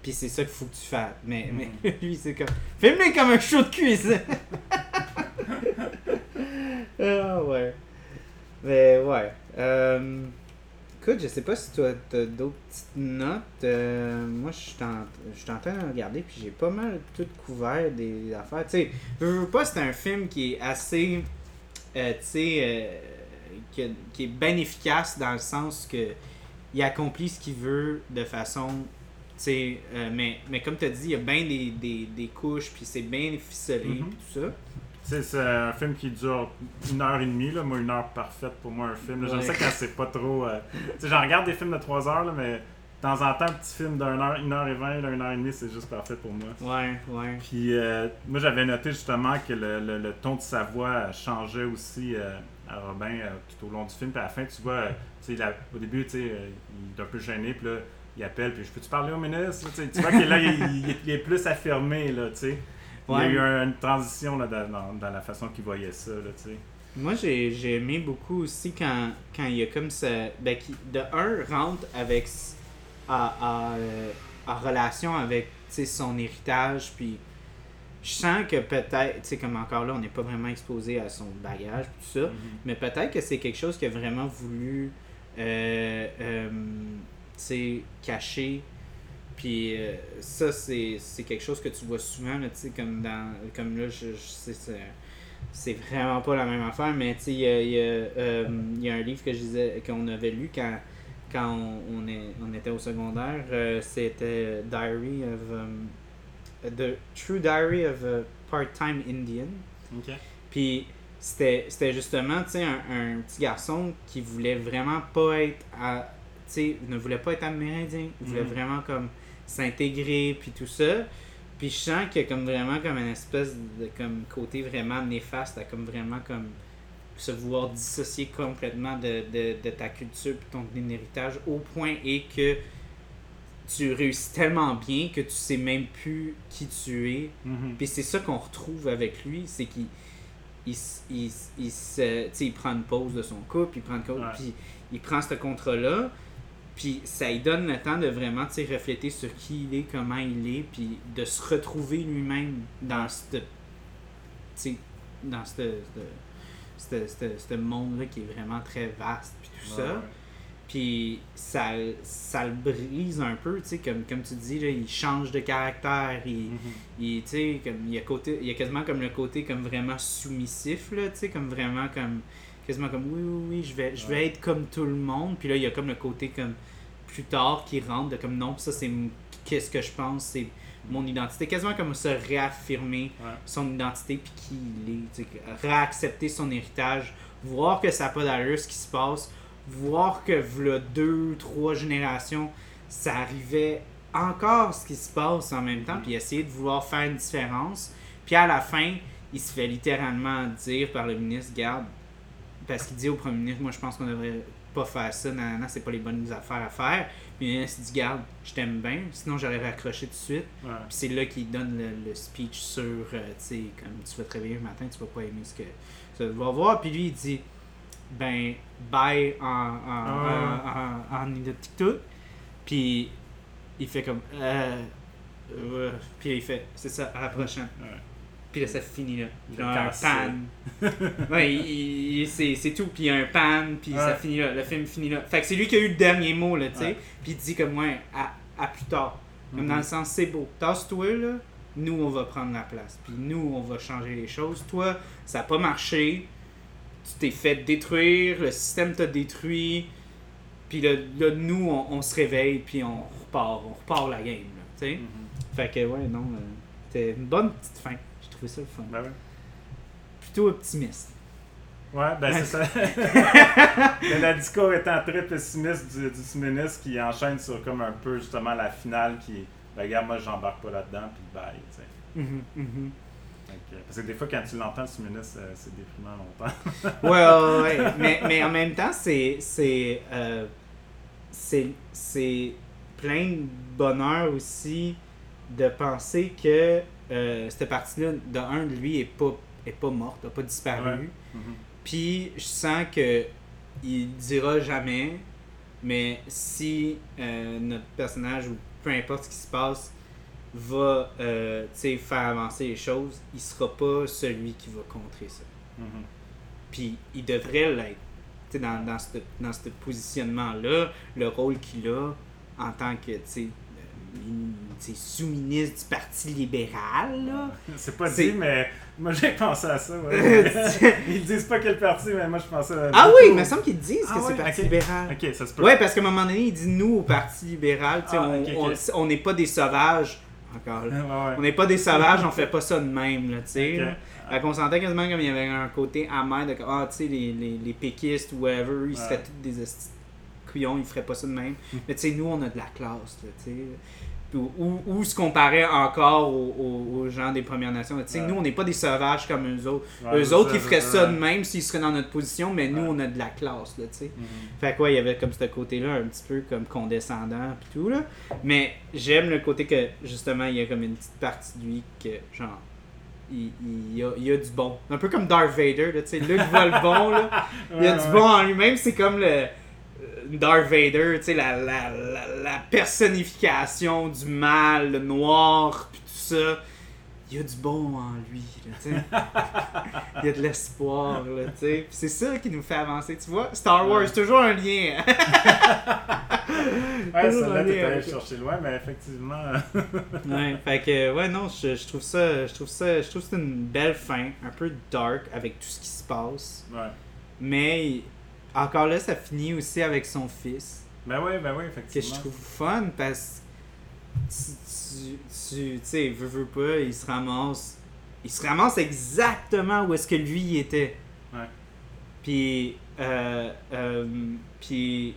puis c'est ça qu'il faut que tu fasses. Mais, mais lui, c'est comme. Filme-le comme un show de cuisine Ah ouais. Mais ouais. Euh, écoute, je sais pas si toi t'as d'autres petites notes. Euh, moi, je suis en, je suis en train de regarder, puis j'ai pas mal tout couvert des affaires. Tu sais, je veux pas, c'est un film qui est assez. Euh, tu sais. euh, qui, qui est bien efficace dans le sens que il accomplit ce qu'il veut de façon tu sais euh, mais, mais comme tu as dit il y a bien des, des, des couches puis c'est bien ficelé Mhm. puis tout ça sais, c'est un film qui dure une heure et demie, là. Moi, une heure parfaite pour moi, un film. là. Ouais. ça quand c'est pas trop. Tu sais, j'en regarde des films de 3 heures, là, mais temps en temps, un petit film d'une heure, une heure et vingt, là, une heure et demie, c'est juste parfait pour moi. ouais ouais Puis, euh, moi, j'avais noté justement que le, le- le ton de sa voix changeait aussi euh, à Robin euh, tout au long du film. Puis à la fin, tu vois, euh, tu sais, la- au début, tu sais, euh, il est un peu gêné, puis là, il appelle, puis je peux-tu parler au ministre? Tu vois que là, il, il- il est plus affirmé, là, tu sais. Il y a eu un- une transition là, dans, dans- la façon qu'il voyait ça, là, tu sais. Moi, j'ai j'ai aimé beaucoup aussi quand, quand il y a comme ça. Ben, qui, de un, rentre avec. À, à, euh, en relation avec son héritage. Puis je sens que peut-être. Tu sais, comme encore là, on n'est pas vraiment exposé à son bagage, tout ça. Mais peut-être que c'est quelque chose qu'il a vraiment voulu. Euh, euh, tu sais, cacher. Puis euh, ça, c'est quelque chose que tu vois souvent, tu sais, comme dans. Comme là, je, je sais, c'est vraiment pas la même affaire, mais tu sais, il y a, euh, y a un livre que je disais, qu'on avait lu quand, quand on, on, est, on était au secondaire. euh, C'était Diary of. um, The True Diary of a Part-Time Indian. Puis c'était c'était justement, un, un petit garçon qui voulait vraiment pas être, à- ne voulait pas être amérindien. Il voulait Mhm. vraiment comme s'intégrer, puis tout ça. Puis je sens qu'il y a comme vraiment comme une espèce de comme côté vraiment néfaste, à comme vraiment comme se vouloir dissocier complètement de, de, de ta culture puis ton héritage au point et que tu réussis tellement bien que tu sais même plus qui tu es Mhm. puis c'est ça qu'on retrouve avec lui, c'est qu'il il, il, il, prend une pause de son couple, il prend une Ouais. puis il prend ce contrat-là, puis ça lui donne le temps de vraiment refléter sur qui il est, comment il est, puis de se retrouver lui-même dans ce dans ce ce monde-là qui est vraiment très vaste, puis tout Ouais, ça. Puis ça, ça le brise un peu, tu sais, comme, comme tu dis, là, il change de caractère, il, Mhm. il, tu sais, comme, il, y a côté, il y a quasiment comme le côté comme vraiment soumissif, là, tu sais, comme vraiment comme, quasiment comme, oui, oui, oui, je vais, je vais Ouais. être comme tout le monde. Puis là, il y a comme le côté comme, plus tard, qui rentre, de comme, non, ça c'est, qu'est-ce que je pense, c'est mon identité. Quasiment comme se réaffirmer Ouais. son identité, puis qui il est, réaccepter son héritage, voir que ça n'a pas d'allure ce qui se passe, voir que v'là deux, trois générations, ça arrivait encore ce qui se passe en même temps, puis essayer de vouloir faire une différence. Puis à la fin, il se fait littéralement dire par le ministre, garde, parce qu'il dit au premier ministre, moi je pense qu'on devrait pas faire ça, non, non, c'est pas les bonnes affaires à faire. Puis le ministre dit, garde, je t'aime bien, sinon j'aurais raccroché tout de suite. Ouais. Puis c'est là qu'il donne le, le speech sur, euh, tu sais, comme tu vas te réveiller le matin, tu vas pas aimer ce que tu vas voir. Puis lui, il dit, ben, bye en, en, Ah. en, en, en Inuktitut. Puis il fait comme, euh, euh, puis il fait, c'est ça, à la prochaine. Ouais. Puis là, ça finit là. Puis Il là, un pan. ouais, c'est tout. Puis il y a un pan, puis ça finit là. Le film finit là. Fait que c'est lui qui a eu le dernier mot, là, tu sais. Puis il dit comme, ouais, à, à plus tard. Comme Mhm. dans le sens, c'est beau. Tasse-toi, là. Nous, on va prendre la place. Puis nous, on va changer les choses. Toi, ça n'a pas marché. Tu t'es fait détruire. Le système t'a détruit. Puis là, là, nous, on, on se réveille. Puis on repart. On repart la game, là. Tu sais. Mhm. Fait que, ouais, non. euh, C'était une bonne petite fin. Trouvé ça le fun. Ben ouais. Plutôt optimiste. Ouais, ben c'est ça. Mais le discours étant très pessimiste du, du ministre qui enchaîne sur comme un peu justement la finale qui ben regarde, moi j'embarque pas là-dedans, puis bye, tu sais. Mhm, mhm. Fait que- Parce que des fois, quand tu l'entends, ce ministre, euh, c'est déprimant longtemps. ouais, ouais, ouais. Mais, mais en même temps, c'est. C'est. euh, c'est. C'est plein de bonheur aussi de penser que euh, cette partie-là, de un, de lui, est pas, est pas morte, n'a pas disparu. Ouais. Mhm. Puis je sens que il dira jamais, mais si euh, notre personnage ou peu importe ce qui se passe va euh, tu sais, faire avancer les choses, il sera pas celui qui va contrer ça. Mhm. Puis il devrait l'être. Tu sais, dans, dans ce dans ce positionnement-là, le rôle qu'il a en tant que sous-ministre du Parti libéral, là. C'est pas C'est- dit, mais moi j'ai pensé à ça. Ouais. Ils disent pas quel parti, mais moi je pensais à. Ah oui, il me semble qu'ils disent Ah que c'est ouais, le Parti libéral. Ok, ça se peut. Ouais, parce qu'à un moment donné, il dit nous au Parti libéral, Ah, on- n'est pas des sauvages. Encore là. Ouais. On n'est pas des sauvages, on fait pas ça de même, là, tu sais. Fait qu'on sentait quasiment comme il y avait un côté amer de ah, tu sais, les, les, les péquistes ou whatever, ils seraient tous des couillons, ils feraient pas ça de même. Mais tu sais, nous, on a de la classe, tu sais. Ou, ou, ou se comparer encore aux, aux- aux gens des Premières Nations. Tu sais, Ouais. nous, on n'est pas des sauvages comme eux autres. Ouais, eux autres, ils feraient ça, de même s'ils seraient dans notre position, mais nous, on a de la classe, là, tu sais. Mhm. Fait quoi, il y avait comme ce côté-là un petit peu comme condescendant pis tout là. Mais j'aime le côté que justement il y a comme une petite partie de lui que genre il, il, y a, il y a du bon. Un peu comme Darth Vader, tu sais, Luke voit le bon là. Il y a du bon en lui-même, c'est comme le Darth Vader, tu sais, la, la, la, la personnification du mal, le noir, pis tout ça. Il y a du bon en lui, là, tu sais. Il y a de l'espoir, là, tu sais. Puis c'est ça qui nous fait avancer, tu vois. Star Wars, Ouais. toujours un lien. Ouais, celle-là, aller t'es allé chercher loin, mais effectivement. ouais, fait que, ouais, non, je, je trouve ça, je trouve ça, je trouve c'est une belle fin, un peu dark avec tout ce qui se passe. ouais. Mais, encore là, ça finit aussi avec son fils. Ben oui, ben oui, que effectivement. je trouve fun parce que tu, tu, sais, veux, veux pas, il se ramasse. Il se ramasse exactement où est-ce que lui il était. Ouais. Puis, euh, euh, puis,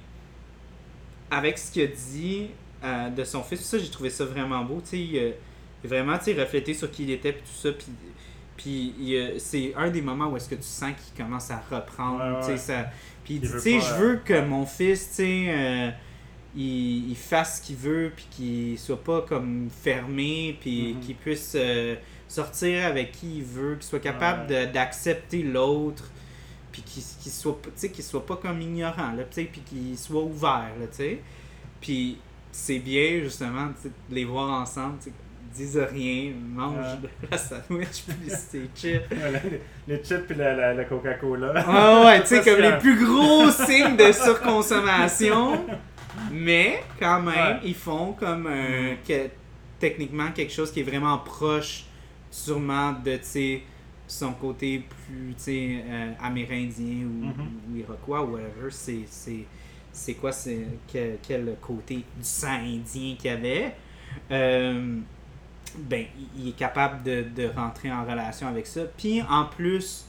avec ce qu'il a dit euh, de son fils, ça, j'ai trouvé ça vraiment beau. Tu sais, vraiment, tu sais, reflété sur qui il était, puis tout ça. Puis, puis c'est un des moments où est-ce que tu sens qu'il commence à reprendre. Ouais, ouais. tu sais, ça- Puis tu sais, je euh, veux que mon fils, tu sais, euh, il, il fasse ce qu'il veut, puis qu'il soit pas comme fermé, puis Mhm. qu'il puisse euh, sortir avec qui il veut, qu'il soit capable Ouais. d'accepter l'autre, puis qu'il qu'il soit, qu'il soit pas comme ignorant, là, tu sais, puis qu'il soit ouvert, là, tu sais. Puis c'est bien, justement, de les voir ensemble, tu sais, ils disent rien, mangent Ouais. de la sandwich, puis c'est. Voilà, les, chips et la, la, la Coca-Cola. Ah ouais, tu sais, comme les plus gros signes de surconsommation. Mais, quand même, Ouais. ils font comme un, Mhm. que, techniquement quelque chose qui est vraiment proche, sûrement, de, son côté plus, euh, amérindien ou, Mhm. ou iroquois ou whatever. C'est, c'est, c'est quoi, c'est, quel, quel côté du sang indien qu'il y avait. Euh, ben, il- est capable de, de rentrer en relation avec ça. Puis, en plus,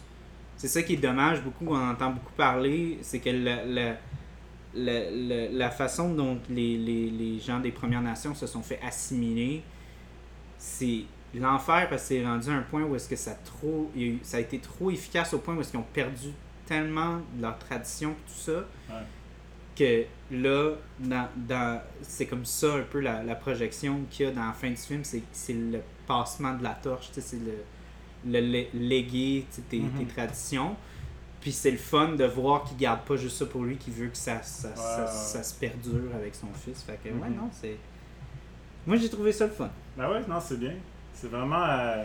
c'est ça qui est dommage, beaucoup, on entend beaucoup parler, c'est que la, la, façon dont les, les, les gens des Premières Nations se sont fait assimiler, c'est l'enfer parce que c'est rendu à un point où est-ce que ça, trop, ça a été trop efficace au point où est-ce qu'ils ont perdu tellement de leur tradition et tout ça. Que là, dans, dans- c'est comme ça un peu la, la projection qu'il y a dans la fin du film, c'est le passement de la torche, c'est le, le lé- léguer sais, tes, tes traditions. Puis c'est le fun de voir qu'il garde pas juste ça pour lui, qu'il veut que ça, ça, ça, se perdure avec son fils. Fait que, ouais, Mhm. non, c'est. Moi, j'ai trouvé ça le fun. Ben ouais, non, c'est bien. C'est vraiment euh,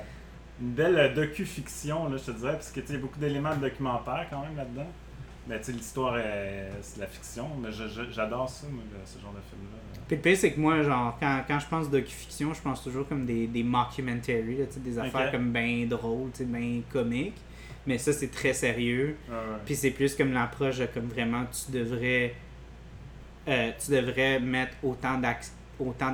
une belle euh, docu-fiction, là, je te dirais, parce que tu beaucoup d'éléments de documentaire quand même là-dedans. Mais tu sais, l'histoire, est- c'est de la fiction, mais j'adore ça, moi, ce genre de film-là. Puis le pire, c'est que moi, genre, quand, quand je pense docu-fiction, je pense toujours comme des, des mockumentaries, là, des affaires comme bien drôles, bien comiques. Mais ça, c'est très sérieux. Ouais. Puis c'est plus comme l'approche de comme vraiment tu devrais euh, tu devrais mettre autant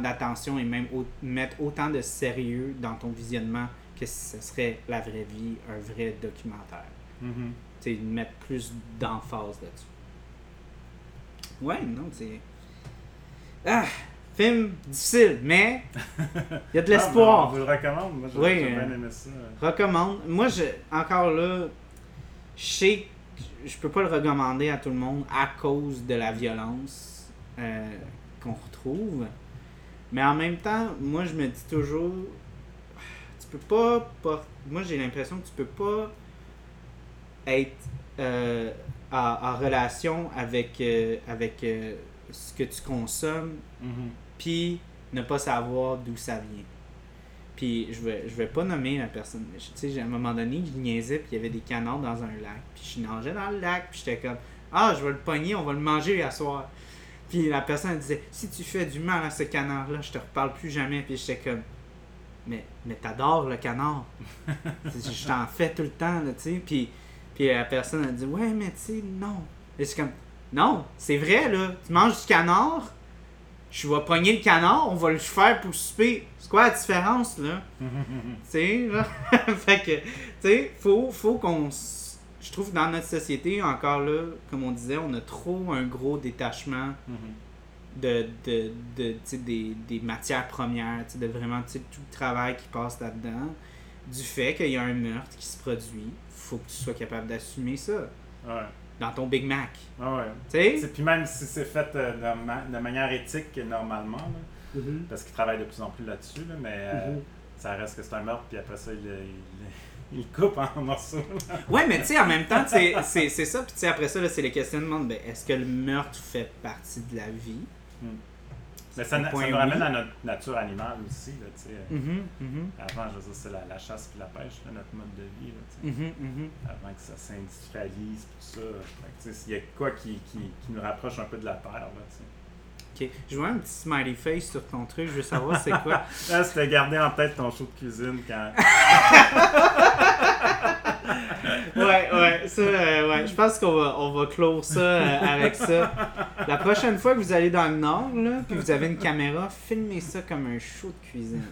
d'attention et même au- mettre autant de sérieux dans ton visionnement que si ce serait la vraie vie, un vrai documentaire. Mhm. Sais, mettre plus d'emphase là-dessus. Ouais, non, c'est. Ah! Film difficile, mais il y a de Ah, l'espoir. vous le recommande, moi j'ai Oui, j'ai euh, bien aimé ça. recommande. Moi, je, encore là, je sais que je peux pas le recommander à tout le monde à cause de la violence euh, qu'on retrouve. Mais en même temps, moi, je me dis toujours, tu peux pas, moi, j'ai l'impression que tu peux pas être euh, en, en relation avec, euh, avec euh, ce que tu consommes Mhm. puis ne pas savoir d'où ça vient. Puis je vais, je vais pas nommer la personne. mais Tu sais, à un moment donné, je niaisais, puis il y avait des canards dans un lac. Puis je nageais dans le lac, puis j'étais comme Ah, je vais le pogner, on va le manger à soir. Puis la personne elle disait Si tu fais du mal à ce canard-là, je te reparle plus jamais. Puis j'étais comme Mais, mais t'adores le canard. je t'en fais tout le temps, là, tu sais. Puis, puis la personne a dit Ouais, mais tu sais, non. Et c'est comme Non, c'est vrai, là. Tu manges du canard, je vais pogner le canard, on va le faire pour souper. C'est quoi la différence, là? Tu sais, là? fait que, tu sais, faut, faut qu'on. Je trouve que dans notre société, encore là, comme on disait, on a trop un gros détachement Mhm. de, de, de, des, des matières premières, de vraiment tout le travail qui passe là-dedans. Du fait qu'il y a un meurtre qui se produit, faut que tu sois capable d'assumer ça Ouais. dans ton Big Mac. Ah ouais. Tu sais? Puis même si c'est fait euh, de, ma- de manière éthique normalement, là, Mhm. parce qu'ils travaillent de plus en plus là-dessus, là, mais euh, Mhm. ça reste que c'est un meurtre, puis après ça, il, il, coupe en morceaux. Ouais, mais tu sais, en même temps, tu sais, c'est c'est ça. Puis tu sais, après ça, c'est le questionnement de ben, est-ce que le meurtre fait partie de la vie? Mais ça, ça nous ramène à notre nature animale aussi. Là, tu sais. Mhm, Avant, je veux dire, c'est la, la chasse puis la pêche, là, notre mode de vie. Là, mhm, mhm. Avant que ça s'industrialise, tout ça. S'il y a quoi qui, qui, qui nous rapproche un peu de la terre, là. Ok. Je vois un petit smiley face sur ton truc, je veux savoir c'est quoi. Là, c'était garder en tête ton show de cuisine quand. ouais, ouais, ça, euh, ouais. Je pense qu'on va, on va clore ça euh, avec ça. La prochaine fois que vous allez dans le Nord, là, puis vous avez une caméra, filmez ça comme un show de cuisine.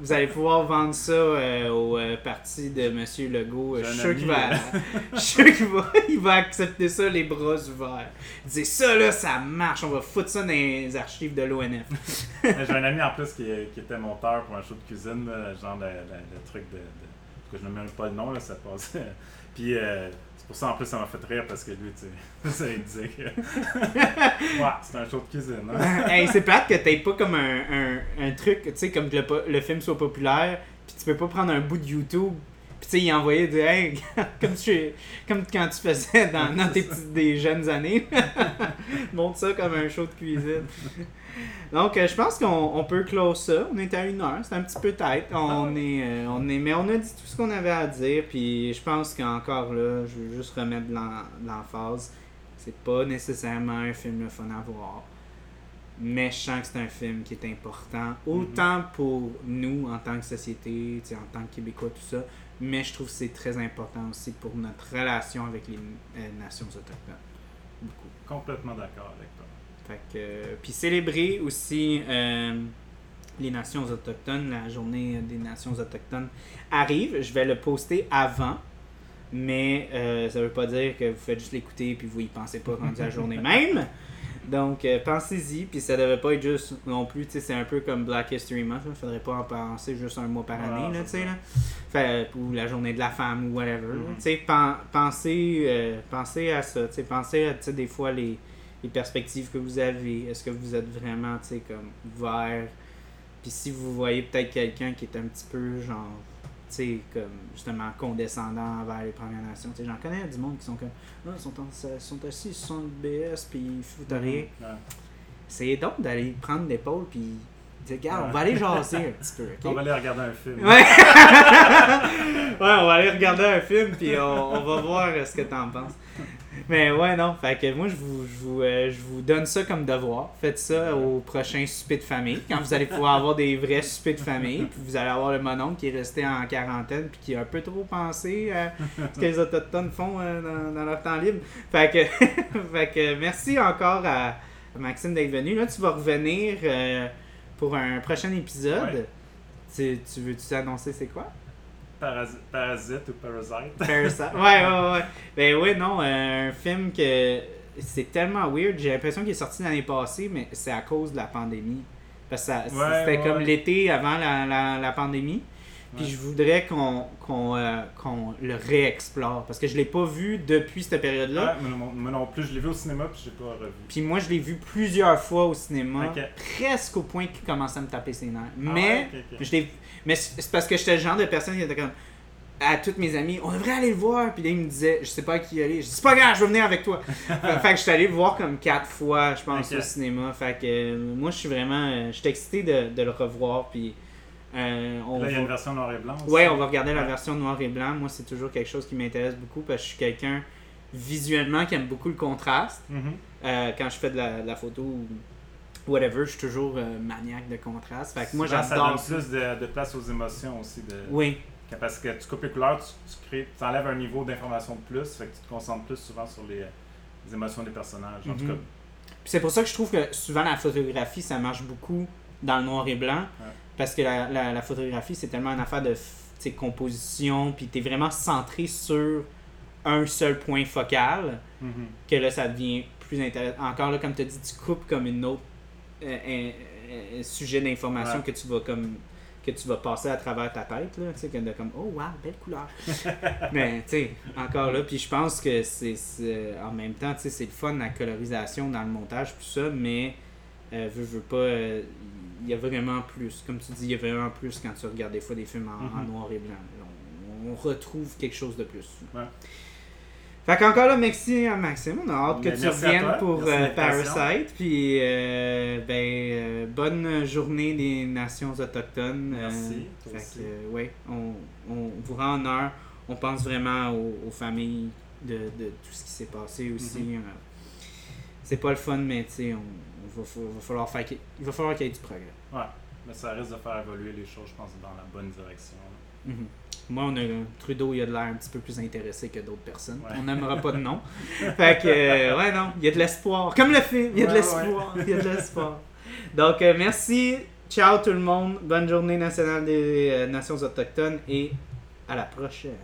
Vous allez pouvoir vendre ça euh, au euh, parti de Monsieur Legault. Je suis sûr qu'il va, je suis sûr qu'il va, il va accepter ça les bras ouverts. Il dit ça là, ça marche, on va foutre ça dans les archives de l'ONF. J'ai un ami en plus qui, qui était monteur pour un show de cuisine, là, genre le, le- le truc de, de- que je ne même pas le nom, là, ça passait. Puis euh, c'est pour ça en plus ça m'a fait rire parce que lui, tu sais, ça il disait que. ouais, c'est un show de cuisine. Hein? hey, c'est plate que t'aies pas comme un, un, un truc, tu sais, comme que le, le film soit populaire, puis tu peux pas prendre un bout de YouTube, puis tu sais, il envoyait de hey, comme, tu, comme quand tu faisais dans, dans tes petites, des jeunes années. Montre ça comme un show de cuisine. Donc, euh, je pense qu'on on peut close ça. On est à une heure, c'est un petit peu tête. On est, euh, on est, mais on a dit tout ce qu'on avait à dire, puis je pense qu'encore là, je veux juste remettre l'emphase. C'est pas nécessairement un film le fun à voir mais je sens que c'est un film qui est important, autant pour nous en tant que société, en tant que Québécois, tout ça, mais je trouve que c'est très important aussi pour notre relation avec les euh, nations autochtones. Beaucoup. Complètement d'accord avec toi. Fait que, euh, puis célébrer aussi euh, les nations autochtones, la journée des nations autochtones arrive. Je vais le poster avant, mais euh, ça veut pas dire que vous faites juste l'écouter puis vous y pensez pas rendu la journée même. Donc euh, pensez-y, puis ça devrait pas être juste non plus, tu sais, c'est un peu comme Black History Month, il faudrait pas en penser juste un mois par Voilà, année, là, tu sais, là. Fait, ou la journée de la femme ou whatever. Mhm. Tu sais, pen- pensez, euh, pensez à ça, tu sais, pensez à, tu sais, des fois les, les perspectives que vous avez. Est-ce que vous êtes vraiment, tu sais, comme ouvert? Puis si vous voyez peut-être quelqu'un qui est un petit peu, genre, sais, comme justement condescendant envers les Premières Nations. Tu sais, j'en connais du monde qui sont comme, ah, ils sont, en- ils sont assis sur le BS, puis ils foutent rien. Ouais. C'est donc d'aller prendre l'épaule, puis dire, regarde, on va aller jaser un petit peu? On va aller regarder un film. Ouais. ouais, on va aller regarder un film puis on, on va voir ce que t'en penses. Mais ouais, non. Fait que moi, je vous, je, vous, euh, je vous donne ça comme devoir. Faites ça au prochain souper de famille. Quand vous allez pouvoir avoir des vrais soupers de famille. Puis vous allez avoir le mononcle qui est resté en quarantaine puis qui a un peu trop pensé à ce que les Autochtones font euh, dans, dans leur temps libre. Fait que, fait que merci encore à, Maxime d'être venu. Là, tu vas revenir euh, pour un prochain épisode. Ouais. Tu, tu veux-tu annoncer c'est quoi? Parasi- Parasite ou Parasite. Parasite. Ouais, ouais, ouais. Ben ouais, non, euh, un film que c'est tellement weird. J'ai l'impression qu'il est sorti l'année passée, mais c'est à cause de la pandémie. Parce que Ouais, c'était ouais, comme l'été avant la, la, la pandémie. Puis Ouais. je voudrais qu'on euh, qu'on le réexplore. Parce que je l'ai pas vu depuis cette période-là. Ouais, moi, non- moi non plus, je l'ai vu au cinéma puis je l'ai pas revu. Puis moi, je l'ai vu plusieurs fois au cinéma. Presque au point qu'il commençait à me taper ses nerfs. Ah Mais ouais, je l'ai- mais c'est parce que j'étais le genre de personne qui était comme à toutes mes amis, on devrait aller le voir. Puis là, ils me disaient, je sais pas à qui y aller. Je dis, c'est pas grave, je vais venir avec toi. fait, que je suis allé le voir comme quatre fois, je pense, au cinéma. Fait que euh, moi, je suis vraiment. euh, je suis excité de, de le revoir. Puis euh, on Là, il y a une va- version noir et blanc aussi. Ouais, on va regarder la version noir et blanc. Moi, c'est toujours quelque chose qui m'intéresse beaucoup parce que je suis quelqu'un visuellement qui aime beaucoup le contraste. Mhm. Euh, quand je fais de la, de la photo ou whatever, je suis toujours euh, maniaque de contraste. Fait que moi, Souvent, Ça j'adore donne plus de, de place aux émotions aussi. De... Oui, Parce que tu coupes les couleurs, tu, tu crées, tu enlèves un niveau d'information de plus, fait que tu te concentres plus souvent sur les, les émotions des personnages. En tout Mhm. cas, Puis c'est pour ça que je trouve que souvent la photographie, ça marche beaucoup dans le noir et blanc. Ouais. Parce que la, la, la photographie, c'est tellement une affaire de tu composition, puis t'es vraiment centré sur un seul point focal, mhm. que là, ça devient plus intéressant. Encore là, comme tu as dit, tu coupes comme une autre un- un sujet d'information Ouais. que tu vas comme que tu vas passer à travers ta tête là, tu sais comme de comme oh wow belle couleur mais tu sais encore là puis je pense que c'est en même temps tu sais c'est le fun la colorisation dans le montage tout ça mais euh, veux, veux pas euh, il y a vraiment plus comme tu dis il y a vraiment plus quand tu regardes des fois des films en, en Mhm. noir et blanc on, on retrouve quelque chose de plus Ouais. Fait qu'encore là, merci à Maxime. On a hâte que tu merci reviennes pour Merci euh. Parasite. Puis, euh, ben, euh, bonne journée des nations autochtones. Merci, Euh, toi fait aussi. que, ouais, on, on vous rend honneur. On pense vraiment aux, aux familles de, de tout ce qui s'est passé aussi. Mhm. Euh, c'est pas le fun, mais tu sais, on, on va, va falloir faire qu'il- il va falloir qu'il y ait du progrès. Ouais. Mais ça risque de faire évoluer les choses, je pense, dans la bonne direction. Mhm. Moi, on a Trudeau, il a de l'air un petit peu plus intéressé que d'autres personnes. Ouais. On n'aimera pas de nom. fait que, euh, ouais, non, il y a de l'espoir. Comme le film, il y a de l'espoir. Il y a de l'espoir. Donc, euh, merci. Ciao tout le monde. Bonne journée nationale des euh, Nations Autochtones et à la prochaine.